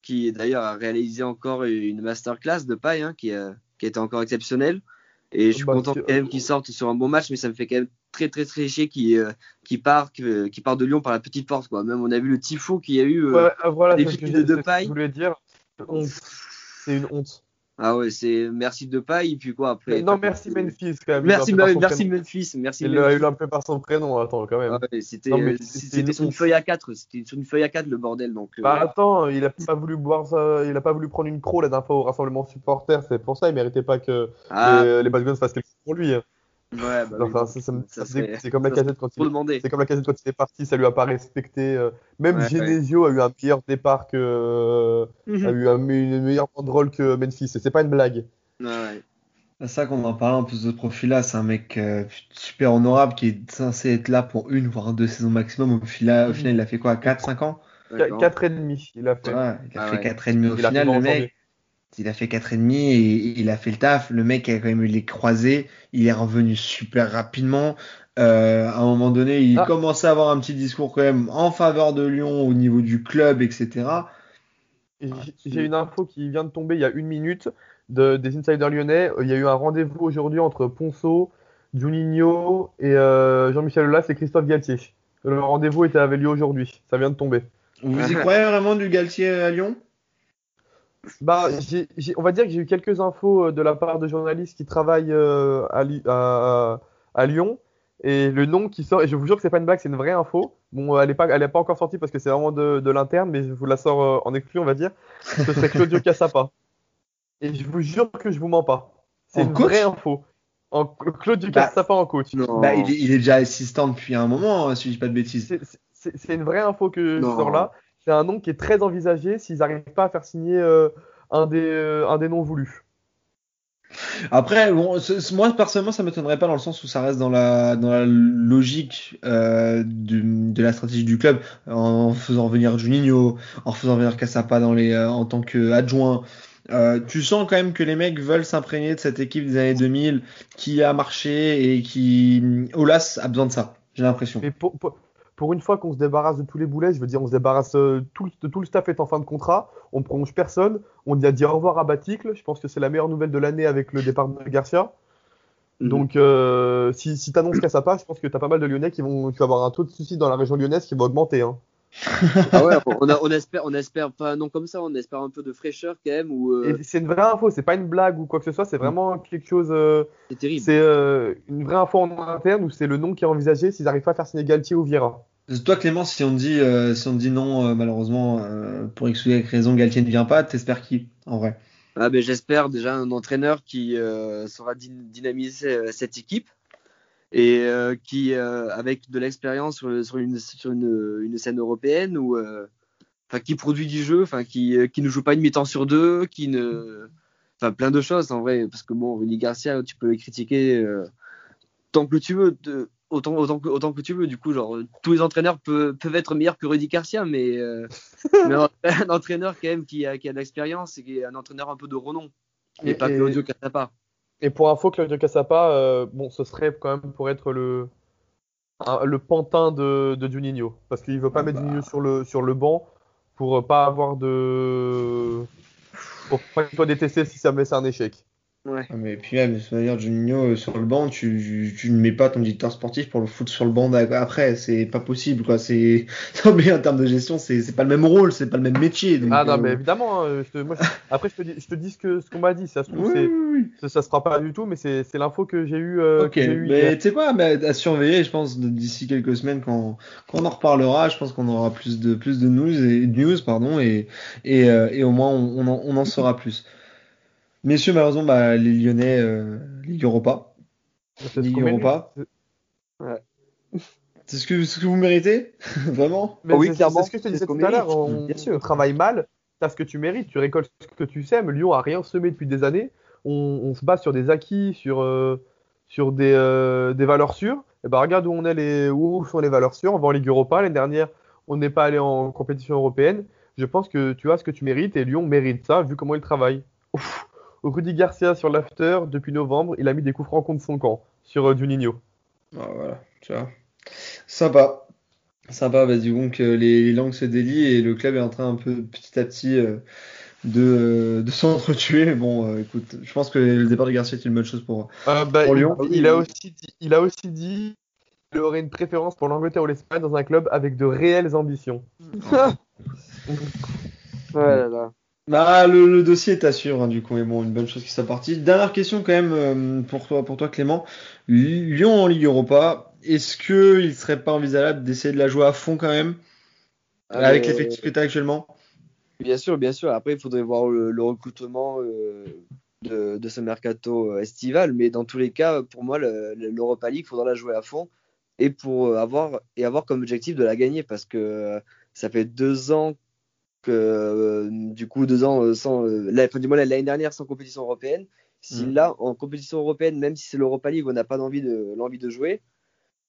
S4: qui d'ailleurs a réalisé encore une masterclass de paille, hein, qui, a, qui a été encore exceptionnelle. Et je suis
S3: Bah,
S4: content quand même qu'il sorte sur un bon match, mais ça me fait quand même très très très chier qu'il euh, qu'il part, qu'il part de Lyon par la petite porte, quoi. Même on a vu le tifo qu'il y a eu. euh,
S3: Ouais, voilà, ce que
S4: filles de
S3: je dire. Honte. C'est une honte.
S4: Ah ouais, c'est merci Depay, et puis quoi après.
S3: non, merci Memphis quand même.
S4: Merci, merci. Memphis, merci
S3: Il l'a
S4: Memphis.
S3: il l'a appelé par son prénom, attends, quand même.
S4: Ah ouais, c'était sur une feuille à 4 c'était sur une feuille à 4 le bordel donc euh,
S3: Bah attends, il a pas voulu boire ça, il a pas voulu prendre une croix la dernière fois au rassemblement supporter, c'est pour ça il méritait pas que
S4: ah,
S3: les, les fassent quelque chose pour lui.
S4: Ouais, bah oui,
S3: Enfin, ça, c'est comme la
S4: ça
S3: casette quand il c'est comme la casette quand il est parti, ça lui a pas respecté. euh, Même
S4: Ouais,
S3: Genesio a eu un meilleur départ que a
S4: Mhm.
S3: eu un, une meilleure banderole que Memphis. Et c'est pas une blague.
S4: Ouais, ouais.
S2: C'est ça qu'on en parle en plus de ce profil-là. C'est un mec euh, super honorable qui est censé être là pour une voire deux saisons maximum. Au final, au final il a fait quoi 4-5 ans?
S4: D'accord.
S3: 4 et demi, il a fait.
S2: Ouais, Il a
S4: Ah
S2: fait
S4: ouais.
S2: 4 et demi au
S3: Il a
S2: final, le mec. Il a fait 4 et demi et il a fait le taf. Le mec a quand même eu les croisés. Il est revenu super rapidement. Euh, à un moment donné, il
S3: Ah.
S2: commençait à avoir un petit discours quand même en faveur de Lyon au niveau du club, etc.
S3: Et j- J'ai une info qui vient de tomber il y a une minute de, des insiders lyonnais. Il y a eu un rendez-vous aujourd'hui entre Ponceau, Juninho et euh, Jean-Michel Aulas et Christophe Galtier. Le rendez-vous était avait lieu aujourd'hui. Ça vient de tomber.
S2: Vous y croyez vraiment du Galtier à Lyon?
S3: Bah, on va dire que j'ai eu quelques infos euh, de la part de journalistes qui travaillent euh, à, Li- à- à Lyon. Et le nom qui sort, et je vous jure que c'est pas une blague, c'est une vraie info. Bon, elle est pas, elle est pas encore sortie parce que c'est vraiment de, de l'interne, mais je vous la sors euh, en exclu, on va dire. Ce serait Claudio Cassapa. Et je vous jure que je vous mens pas. C'est
S2: En
S3: une
S2: coach
S3: vraie info. En, Claudio
S2: Bah,
S3: Cassapa en coach.
S4: Non.
S2: Bah, il, est, il est déjà assistant depuis un moment, hein, si je dis pas de bêtises.
S3: C'est- une vraie info que je sors là. C'est un nom qui est très envisagé s'ils n'arrivent pas à faire signer euh, un, des, euh, un des noms voulus.
S2: Après, bon, moi personnellement, ça m'étonnerait pas dans le sens où ça reste dans la dans la logique euh, du- de la stratégie du club, en faisant venir Juninho, en faisant venir Cassapa dans les euh, en tant qu'adjoint. Euh, tu sens quand même que les mecs veulent s'imprégner de cette équipe des années 2000 qui a marché et qui Olas a besoin de ça. J'ai l'impression.
S3: Mais pour, pour, pour une fois qu'on se débarrasse de tous les boulets, je veux dire, on se débarrasse, euh, tout, le- tout le staff est en fin de contrat, on ne prolonge personne, on y a dit au revoir à Baticle, je pense que c'est la meilleure nouvelle de l'année avec le départ de Garcia.
S4: Mhm.
S3: Donc, euh, si, si tu annonces Cassapa, je pense que tu as pas mal de Lyonnais qui vont tu vas avoir un taux de suicide dans la région lyonnaise qui va augmenter. Hein.
S4: Ah ouais, on, a- on espère, on espère pas un nom comme ça, on espère un peu de fraîcheur quand même, ou euh,
S3: c'est une vraie info, c'est pas une blague ou quoi que ce soit, c'est vraiment quelque chose. euh,
S4: c'est terrible.
S3: c'est euh, une vraie info en interne où c'est le nom qui est envisagé s'ils n'arrivent pas à faire signer Galtier ou Vieira?
S2: Toi Clément, si on dit euh, si on dit non, euh, malheureusement euh, pour X ou Y raison, Galtier ne vient pas, t'espères qui en vrai?
S4: Ah ben j'espère déjà un entraîneur qui euh, saura dyn- dynamiser cette équipe et euh, qui euh, avec de l'expérience sur, sur, une, sur une, une scène européenne ou euh, qui produit du jeu, enfin qui qui ne joue pas une mi-temps sur deux, qui ne enfin plein de choses en vrai. Parce que bon Rudy Garcia tu peux le critiquer tant que tu veux de- autant autant que autant que tu veux. Du coup genre tous les entraîneurs peuvent, peuvent être meilleurs que Rudy Garcia mais, euh, mais un, entraîneur quand même qui a, qui a de l'expérience et qui est un entraîneur un peu de renom et,
S3: Et-
S4: pas Claudio Cassapa
S3: Et pour info, Claudio Cassapa, euh, bon, ce serait quand même pour être le, un- le pantin de, de Juninho. Parce qu'il veut pas
S2: Ah
S3: mettre
S2: bah.
S3: Juninho sur le, sur le banc pour euh, pas avoir de. pour pas qu'il soit détesté si ça met c'est un échec.
S4: Ouais
S2: Ah, mais puis même, de toute manière, Juninho euh, sur le banc, tu, tu ne mets pas ton directeur sportif pour le foutre sur le banc après, c'est pas possible, quoi. C'est, non, mais en termes de gestion, c'est, c'est pas le même rôle, c'est pas le même métier. Donc,
S3: Ah non,
S2: euh,
S3: mais évidemment, hein, je te- moi, je- après je te dis, je te dis ce que ce qu'on m'a dit. Ça se trouve,
S2: oui,
S3: c'est-
S2: oui, oui.
S3: ça, ça se fera pas du tout, mais c'est c'est l'info que j'ai eu. euh,
S2: Ok,
S3: que j'ai eu
S2: mais tu sais quoi, mais à surveiller, je pense, d'ici quelques semaines, quand, quand on en reparlera, je pense qu'on aura plus de, plus de news, et, news pardon, et, et, euh, et au moins on, on en, on en saura plus. Messieurs, malheureusement, bah, les Lyonnais, euh, Ligue Europa. Ligue. Europa. C'est ce que, ce que vous méritez Vraiment
S3: Mais
S4: Oh oui, clairement,
S3: c'est ce que je te disais tout à l'heure. On,
S4: bien sûr.
S3: on travaille mal, t'as ce que tu mérites, tu récoltes ce que tu sèmes. Lyon a rien semé depuis des années. On, on se base sur des acquis, sur, euh, sur des, euh, des valeurs sûres. Et ben regarde où on est les, où sont les valeurs sûres. On va en Ligue Europa. L'année dernière, on n'est pas allé en compétition européenne. Je pense que tu as ce que tu mérites et Lyon mérite ça vu comment il travaille. Ouf. Rudy Garcia sur l'after depuis novembre, il a mis des coups francs contre son camp sur euh, Juninho.
S2: Ah, voilà, tu vois. Sympa. Sympa, bah, dis donc euh, les, les langues se délient et le club est en train un peu petit à petit euh, de, euh, de s'entretuer. Mais Bon, euh, écoute, je pense que le départ de Garcia est une bonne chose pour.
S3: Euh, bah,
S2: Pour Lyon.
S3: il, a aussi dit, il a aussi dit qu'il aurait une préférence pour l'Angleterre ou l'Espagne dans un club avec de réelles ambitions.
S4: Ouais, là, là.
S2: Bah, le, le dossier est à suivre, hein, du coup, mais bon, une bonne chose qui soit partie. Dernière question quand même euh, pour toi, pour toi Clément. Lyon en Ligue Europa, est-ce que il serait pas envisageable d'essayer de la jouer à fond quand même avec
S4: Euh,
S2: l'effectif que tu as actuellement?
S4: Bien sûr, bien sûr. Après, il faudrait voir le, le recrutement euh, de, de ce mercato euh, estival. Mais dans tous les cas, pour moi, le- le- l'Europa League, il faudra la jouer à fond et pour avoir et avoir comme objectif de la gagner parce que ça fait deux ans euh, du coup deux ans euh, sans euh, la- enfin, du moins l'année dernière sans compétition européenne. Si
S2: Mhm.
S4: là en compétition européenne, même si c'est l'Europa League, on n'a pas d'envie de l'envie de jouer,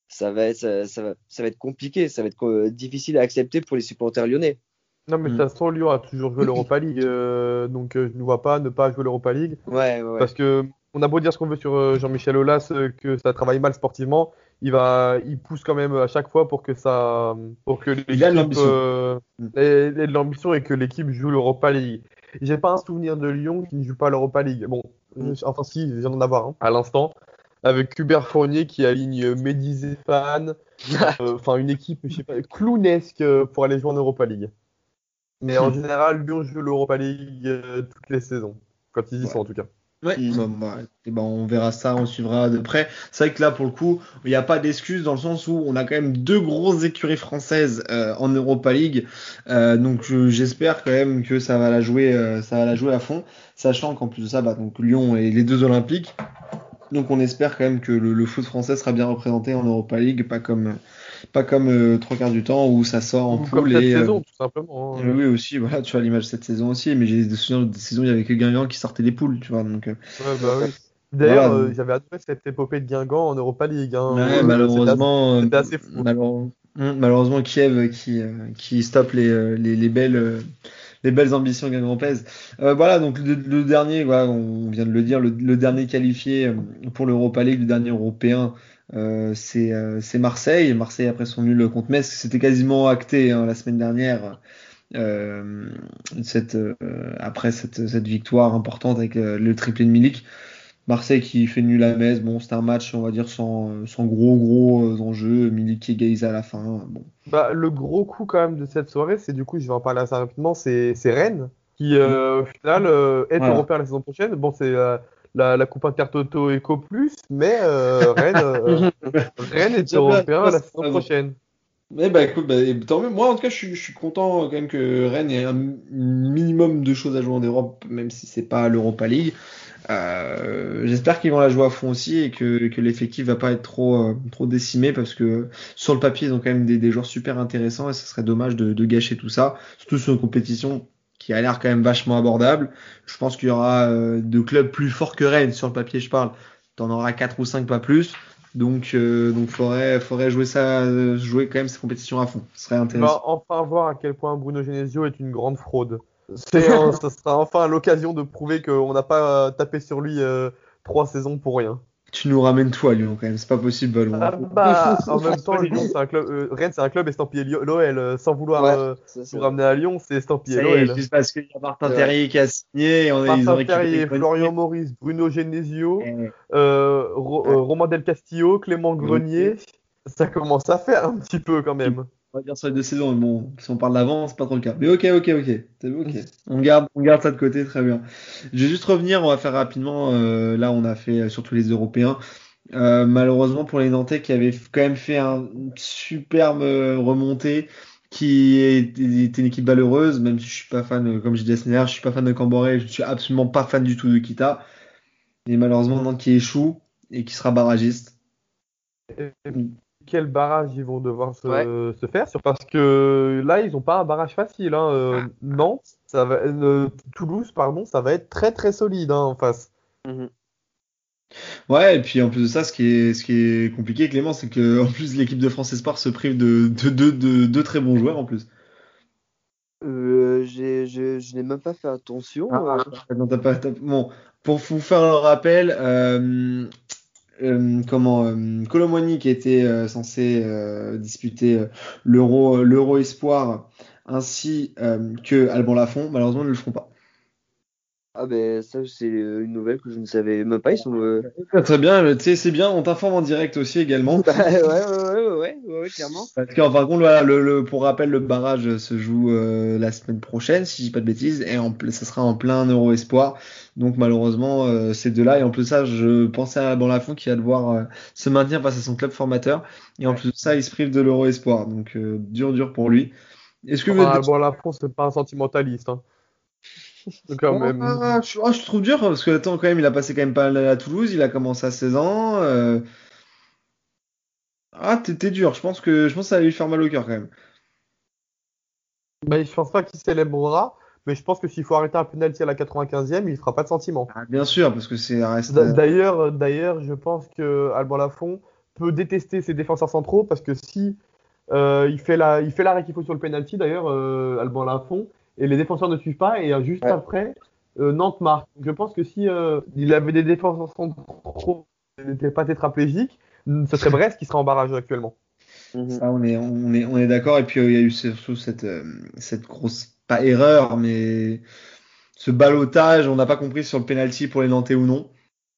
S4: ça va être ça, ça va ça va être compliqué, ça va être euh, difficile à accepter pour les supporters lyonnais.
S3: Non, mais de
S2: Mm.
S3: toute façon, Lyon a toujours joué l'Europa League, euh, donc euh, je ne vois pas ne pas jouer l'Europa League.
S4: Ouais, ouais, ouais.
S3: Parce que on a beau dire ce qu'on veut sur euh, Jean-Michel Aulas, euh, que ça travaille mal sportivement, il va, il pousse quand même à chaque fois pour que ça, pour que l'équipe
S2: l'ambition.
S3: euh, ait- ait de l'ambition et que l'équipe joue l'Europa League. J'ai pas un souvenir de Lyon qui ne joue pas l'Europa League. Bon,
S4: Mm.
S3: enfin si, je viens d'en avoir un à l'instant, avec Hubert Fournier qui aligne Mehdi Zéphane, euh, enfin une équipe, je sais pas, clownesque euh, pour aller jouer en Europa League. Mais en
S2: Hmm.
S3: général, Lyon joue l'Europa League euh, toutes les saisons, quand ils y
S2: Ouais.
S3: sont en tout cas.
S2: Ouais,
S4: Mm.
S2: bon, bah, et ben, on verra ça, on suivra de près. C'est vrai que là, pour le coup, il n'y a pas d'excuse dans le sens où on a quand même deux grosses écuries françaises euh, en Europa League. Euh, donc je- j'espère quand même que ça va la jouer, euh, ça va la jouer à fond, sachant qu'en plus de ça, bah, donc Lyon et les deux Olympiques. Donc on espère quand même que le, le foot français sera bien représenté en Europa League, pas comme pas comme euh, trois quarts du temps où ça sort en
S3: Ou comme
S2: poule
S3: cette
S2: et euh,
S3: saison, tout simplement. hein.
S2: oui, aussi, voilà, tu vois l'image de cette saison aussi, mais j'ai des souvenirs de saisons où il y avait que Guingamp qui sortait des poules, tu vois, donc euh,
S3: Ouais, bah oui. D'ailleurs,
S2: Voilà.
S3: j'avais adoré cette épopée de Guingamp en Europa League. Hein,
S2: Ouais, malheureusement,
S3: c'était assez fou.
S2: malheure- hum, malheureusement Kiev qui qui stoppe les, les les belles les belles ambitions Guingampaises. Euh, voilà, donc le, dernier, on vient de le dire, le, dernier qualifié euh, pour l'Europa League, le dernier européen, euh, c'est euh, c'est Marseille. Marseille après son nul contre Metz, c'était quasiment acté hein, la semaine dernière. Après cette, victoire importante avec le triplé de Milik. Marseille qui fait nul à Metz, bon, c'était un match, on va dire, sans, sans gros gros euh, enjeux. Milik qui égalise à la fin. Bon.
S3: Bah, le gros coup quand même de cette soirée, c'est du coup, je vais en parler assez rapidement, c'est c'est Rennes qui euh, au final euh, est
S2: Voilà.
S3: européen la saison prochaine. Bon, c'est euh, la, la Coupe Intertoto Eco Plus, mais euh, Rennes, euh, Rennes est
S2: C'est
S3: européen la
S2: c'est
S3: saison prochaine.
S2: Mais bah écoute, bah, tant mieux. Moi en tout cas, je suis, je suis content quand même que Rennes ait un minimum de choses à jouer en Europe, même si c'est pas l'Europa League. Euh, J'espère qu'ils vont la jouer à fond aussi et que, que l'effectif va pas être trop, euh, trop décimé parce que sur le papier ils ont quand même des, des joueurs super intéressants et ce serait dommage de, de gâcher tout ça, surtout sur une compétition qui a l'air quand même vachement abordable. Je pense qu'il y aura euh, de clubs plus forts que Rennes sur le papier, je parle. T'en auras quatre ou cinq pas plus. Donc, euh, donc faudrait, faudrait jouer ça, euh, jouer quand même ces compétitions à fond. Ce serait
S3: On va
S2: intéressant.
S3: enfin voir à quel point Bruno Genesio est une grande fraude. C'est, un- ça sera enfin l'occasion de prouver qu'on n'a pas euh, tapé sur lui euh, trois saisons pour rien.
S2: Tu nous ramènes tout à Lyon quand même, c'est pas possible, Ballon.
S3: Ah, bah, en même temps, Lyon, c'est un club, euh, Rennes, c'est un club estampillé l'OL. euh, sans vouloir
S4: Ouais,
S3: euh,
S4: c'est
S3: nous ramener à Lyon, c'est estampillé l'OL.
S2: juste parce qu'il y a Martin
S4: Ouais.
S2: Terrier qui a signé et on a,
S3: Martin Terrier. Florian Maurice, Bruno Genesio,
S2: Eh,
S3: euh, Ro- Romain Del Castillo, Clément Grenier. Ça commence à faire un petit peu quand même.
S2: On va dire sur les deux saisons, mais bon, si on parle d'avant, c'est pas trop le cas. Mais ok, ok, ok. C'est ok. On garde, on garde ça de côté, très bien. Je vais juste revenir, on va faire rapidement. euh, là, on a fait euh, surtout les Européens. Euh, malheureusement pour les Nantais qui avaient quand même fait un une superbe remontée, qui était une équipe valeureuse, même si je suis pas fan, comme je disais la je suis pas fan de Camboré, je suis absolument pas fan du tout de Kita. Et malheureusement, Nantes qui échoue et qui sera barragiste.
S3: Quel barrage ils vont devoir se,
S4: Ouais.
S3: se faire sur parce que là ils ont pas un barrage facile hein. Euh, Nantes ça va euh, Toulouse pardon ça va être très très solide hein, en face
S4: Mhm.
S2: Ouais, et puis en plus de ça, ce qui est, ce qui est compliqué, Clément, c'est que en plus l'équipe de France Espoir se prive de deux de, de, de très bons joueurs en plus.
S4: Euh, j'ai- je je n'ai même pas fait attention.
S2: Ah,
S4: euh,
S2: Non, t'as pas, t'as- Bon, pour vous faire le rappel, euh, comment euh, qui était euh, censé euh, disputer l'Euro l'Euro Espoir ainsi que Alban Lafont, malheureusement ne le feront pas.
S4: Ah ben ça c'est euh, une nouvelle que je ne savais même pas. Ils sont. euh,
S2: Très, très bien, tu sais, c'est bien, on t'informe en direct aussi également.
S4: Bah, ouais, ouais, ouais, ouais, ouais, clairement.
S2: Parce qu'en fin de compte, voilà, le, le- pour rappel, le barrage se joue euh, la semaine prochaine, si je dis pas de bêtises, et en, ça sera en plein Euro Espoir. Donc malheureusement, euh, ces deux-là, et en plus de ça, je pensais à Bonlafont qui va devoir euh, se maintenir face à son club formateur, et en plus de ça, il se prive de l'Euro Espoir. Donc euh, dur, dur pour lui. Est-ce que vous
S3: ah,
S2: êtes...
S3: bon la France c'est pas un sentimentaliste hein. Quand même.
S2: Ah, je, ah, je trouve dur parce que attends, quand même, il a passé quand même pas mal à Toulouse, il a commencé à 16 ans. euh. Ah, t'es dur. Je pense que je pense que ça va lui faire mal au cœur quand même.
S3: Bah, je pense pas qu'il célébrera, mais je pense que s'il faut arrêter un penalty à la 95e, il fera pas de sentiment.
S2: Ah, bien sûr, parce que c'est reste.
S3: D'a- D'ailleurs, d'ailleurs, je pense que Alban Lafont peut détester ses défenseurs centraux parce que si euh, il fait la, il fait l'arrêt qu'il faut sur le penalty, d'ailleurs, euh, Alban Lafont, et les défenseurs ne suivent pas, et euh, juste
S4: Ouais.
S3: après, euh, Nantes marque. Je pense que si euh, il avait des défenseurs centraux qui n'étaient pas tétraplégiques, ce serait Brest qui serait en barrage actuellement.
S2: Ça, on est, on est, on est d'accord. Et puis, euh, il y a eu surtout cette, cette grosse, pas erreur, mais ce balotage. On n'a pas compris sur le penalty pour les Nantais ou non.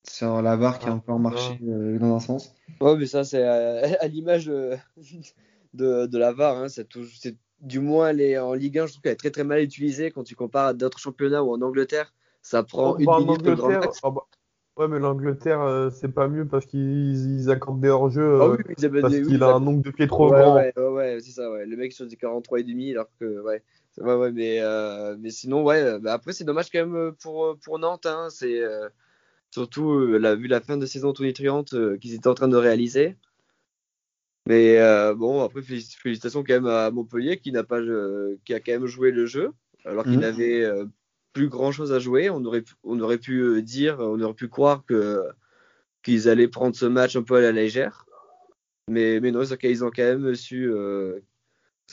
S2: Sur la VAR qui a
S3: Ah,
S2: encore marché euh, dans un sens.
S4: Ouais, mais ça, c'est à l'image de, de, de la VAR. Hein, c'est tout- c'est- du moins, elle est en Ligue 1, je trouve qu'elle est très très mal utilisée quand tu compares à d'autres championnats ou en Angleterre. Ça prend une
S3: Bah,
S4: minute au grand max.
S3: bah, ouais, mais l'Angleterre, euh, c'est pas mieux parce qu'ils ils accordent des hors-jeux
S4: Ah
S3: euh,
S4: oui, oui,
S3: parce
S4: oui,
S3: qu'il a un nombre de pieds trop
S4: ouais,
S3: grand.
S4: ouais, ouais, ouais, c'est ça, ouais. Le mec sur des 43 et demi, alors que, ouais. C'est- Ouais, ouais, mais, euh, mais sinon, ouais. bah après, c'est dommage quand même pour, pour Nantes. Hein, c'est surtout, la, vu la fin de saison tonitruante euh, qu'ils étaient en train de réaliser. Mais euh, bon, après, félic- félicitations quand même à Montpellier qui n'a pas, euh, qui a quand même joué le jeu, alors qu'il
S2: Mhm.
S4: n'avait euh, plus grand chose à jouer. On aurait, pu- on aurait pu dire, on aurait pu croire que qu'ils allaient prendre ce match un peu à la légère. Mais, mais non, ils ont, quand même su, ont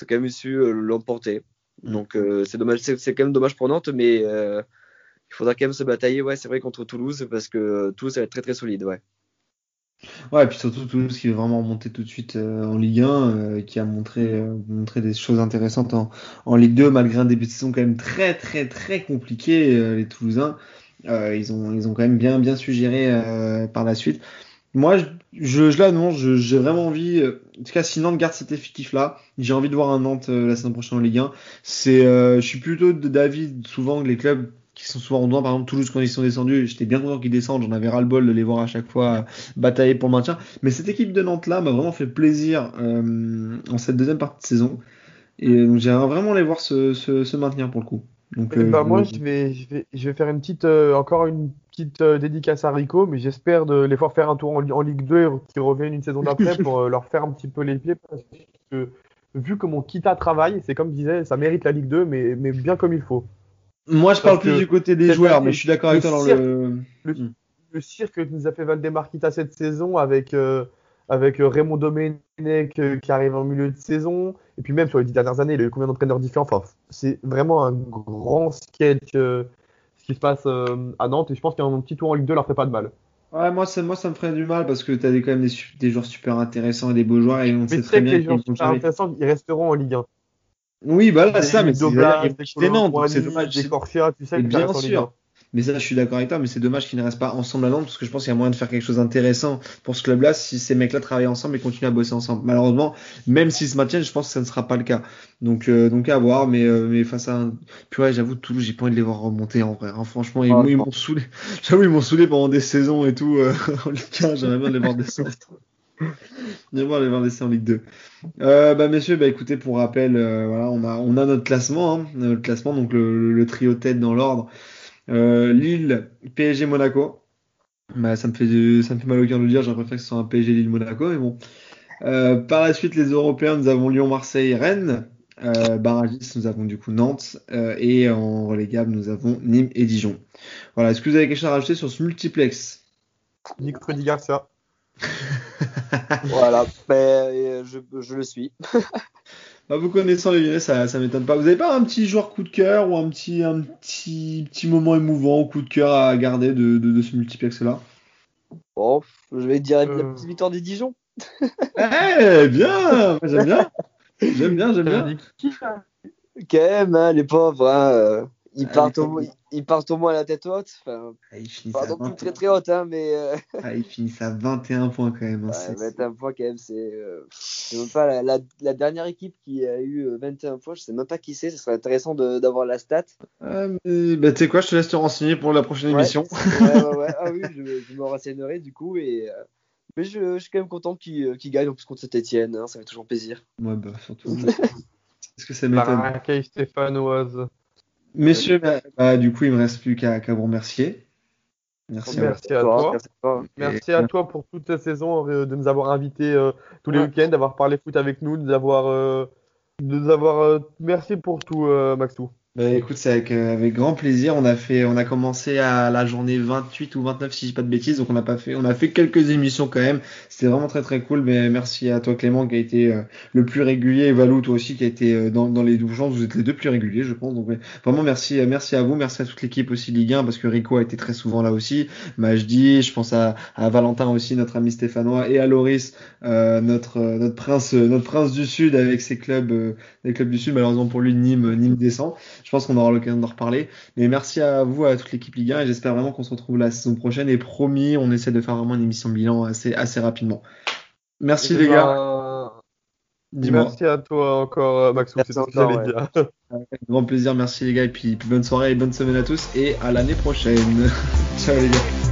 S4: quand même su l'emporter. Donc euh, c'est dommage, c'est c'est quand même dommage pour Nantes, mais il faudra quand même se batailler, ouais, c'est vrai contre Toulouse parce que Toulouse va être très très solide, ouais.
S2: Ouais, et puis surtout Toulouse qui est vraiment remonté tout de suite euh, en Ligue 1, euh, qui a montré, euh, montré des choses intéressantes en, en Ligue 2, malgré un début de saison quand même très très très compliqué, les Toulousains. Ils ont, ils ont quand même bien bien su gérer euh, par la suite. Moi, je, je, je l'annonce, j'ai vraiment envie, en tout cas, si Nantes garde cet effectif-là, j'ai envie de voir un Nantes la semaine prochaine en Ligue 1. C'est, je suis plutôt de- d'avis souvent que les clubs qui sont souvent en droit, par exemple Toulouse quand ils sont descendus, j'étais bien content qu'ils descendent, j'en avais ras-le-bol de les voir à chaque fois euh, batailler pour le maintien. Mais cette équipe de Nantes là m'a vraiment fait plaisir euh, en cette deuxième partie de saison. Et euh, donc j'aimerais vraiment les voir se, se, se maintenir pour le coup. Donc,
S3: Eh
S2: euh,
S3: ben,
S2: je-
S3: moi, je vais, je vais, je vais faire une petite, euh, encore une petite dédicace à Rico, mais j'espère de les voir faire un tour en, Li- en Ligue 2 et qu'ils reviennent une saison d'après pour leur faire un petit peu les pieds. Parce que vu que mon Kita travaille, c'est comme je disais, ça mérite la Ligue 2, mais, mais bien comme il faut.
S2: Moi je parle plus du côté des joueurs, mais je suis d'accord avec
S3: le
S2: toi dans
S3: cirque-
S2: le.
S3: Le cirque que nous a fait Valdemar Kita cette saison avec, euh, avec euh, Raymond Domenech euh, qui arrive en milieu de saison, et puis même sur les dix dernières années, il a eu combien d'entraîneurs différents? Enfin, c'est vraiment un grand sketch euh, ce qui se passe euh, à Nantes, et je pense qu'un petit tour en Ligue 2 leur ferait pas de mal.
S2: Ouais, moi ça, moi ça me ferait du mal parce que t'as des, quand même des, joueurs super intéressants et des beaux joueurs et on
S3: Mais
S2: sait
S3: tu
S2: très bien
S3: les joueurs
S2: qu'ils vont
S3: super intéressants, ils resteront en Ligue 1.
S2: Oui, bah là, ça, mais c'est Nantes, c'est dommage.
S3: des Corchia, tu sais,
S2: bien
S3: restent en Ligue 1.
S2: sûr. Mais ça, je suis d'accord avec toi, mais c'est dommage qu'ils ne restent pas ensemble à Nantes parce que je pense qu'il y a moyen de faire quelque chose d'intéressant pour ce club-là si ces mecs-là travaillent ensemble et continuent à bosser ensemble. Malheureusement, même s'ils se maintiennent, je pense que ça ne sera pas le cas. Donc, euh, donc à voir, mais, euh, mais face à un. Puis ouais, j'avoue, Toulouse, j'ai pas envie de les voir remonter en vrai. hein. Franchement, ils,
S3: Ah,
S2: ils m'ont saoulé. J'avoue, ils m'ont saoulé pendant des saisons et tout. euh, en Ligue 1, j'aimerais bien les voir descendre. Bien les descendre en Ligue 2. Euh, bah messieurs, bah écoutez, pour rappel, euh, voilà, on a on a notre classement, hein, notre classement, donc le, trio tête dans l'ordre. Euh, Lille, PSG, Monaco. Bah ça me fait ça me fait mal au cœur de le dire. J'aurais préféré que ce soit un PSG, Lille, Monaco, mais bon. Euh, par la suite, les Européens, nous avons Lyon, Marseille, Rennes. Euh, barragiste, nous avons du coup Nantes. Euh, et en relégable, nous avons Nîmes et Dijon. Voilà. Est-ce que vous avez quelque chose à rajouter sur ce multiplex?
S3: Nick Freddy Garcia.
S4: Voilà, ben, je, je le suis.
S2: Bah, vous connaissant les Lyonnais, ça, ça m'étonne pas. Vous avez pas un petit joueur coup de cœur ou un petit, un petit, petit moment émouvant ou coup de cœur à garder de, de, de ce multiplex-là?
S4: Bon, je vais dire la
S3: Euh.
S4: petite victoire des Dijon.
S2: Eh, bien J'aime bien J'aime bien, j'aime bien.
S4: Quand même, hein, les pauvres, hein, euh, ils,
S2: Ah,
S4: partent
S2: pauvres.
S4: Ils partent au moins à la tête haute. Enfin,
S2: Ah, ils, finissent
S4: pas
S2: à
S4: non plus
S2: 20
S4: très très haute, hein, mais euh,
S2: ah, ils finissent à 21 points quand même. hein.
S4: ouais,
S2: C'est-
S4: 21 points quand même, c'est euh, même pas la, la, la dernière équipe qui a eu euh, 21 points. Je sais même pas qui c'est. Ce serait intéressant de- d'avoir la stat.
S2: Ah, mais, bah, tu sais quoi, je te laisse te renseigner pour la prochaine
S4: Ouais.
S2: émission.
S4: ouais, ouais, ouais. Ah oui, je, je me renseignerai du coup. Et, euh, mais je, je suis quand même content qu'ils euh, gagnent en plus contre cet Etienne. Hein, ça fait toujours plaisir.
S2: Ouais, bah, surtout. Est-ce que ça m'étonne
S3: Marrakech stéphanoise.
S2: Messieurs, bah, bah, du coup, il me reste plus qu'à vous remercier. Merci.
S3: Merci à toi.
S4: Merci à toi.
S3: Merci
S2: Et-
S3: à toi pour toute cette saison euh, de nous avoir invités euh, tous les
S4: Ouais.
S3: week-ends, d'avoir parlé foot avec nous, de nous avoir, euh, de nous avoir euh, merci pour tout, euh, Maxou.
S2: Bah, écoute, c'est avec, euh, avec grand plaisir. On a fait, on a commencé à la journée 28 ou 29, si je dis pas de bêtises. Donc, on a pas fait, on a fait quelques émissions quand même. C'était vraiment très, très cool. Mais merci à toi, Clément, qui a été euh, le plus régulier. Et Valou, toi aussi, qui a été euh, dans, dans les 12 gens. Vous êtes les deux plus réguliers, je pense. Donc, vraiment, merci, euh, merci à vous. Merci à toute l'équipe aussi Ligue 1, parce que Rico a été très souvent là aussi. Majdi, je pense à, à Valentin aussi, notre ami stéphanois, et à Loris, euh, notre, euh, notre prince, notre prince du Sud avec ses clubs, les clubs du Sud. Malheureusement pour lui, Nîmes, Nîmes descend. Je pense qu'on aura l'occasion d'en reparler. Mais merci à vous, à toute l'équipe Ligue 1, et j'espère vraiment qu'on se retrouve la saison prochaine. Et promis, on essaie de faire vraiment une émission bilan assez, assez rapidement. Merci les gars.
S3: ben,
S2: Dis-moi.
S3: Merci à toi encore, euh, Maxou. C'est ce que
S4: encore,
S3: j'allais
S4: ouais.
S3: dire.
S2: Grand plaisir. Merci les gars. Et puis bonne soirée et bonne semaine à tous. Et à l'année prochaine. Ciao les gars.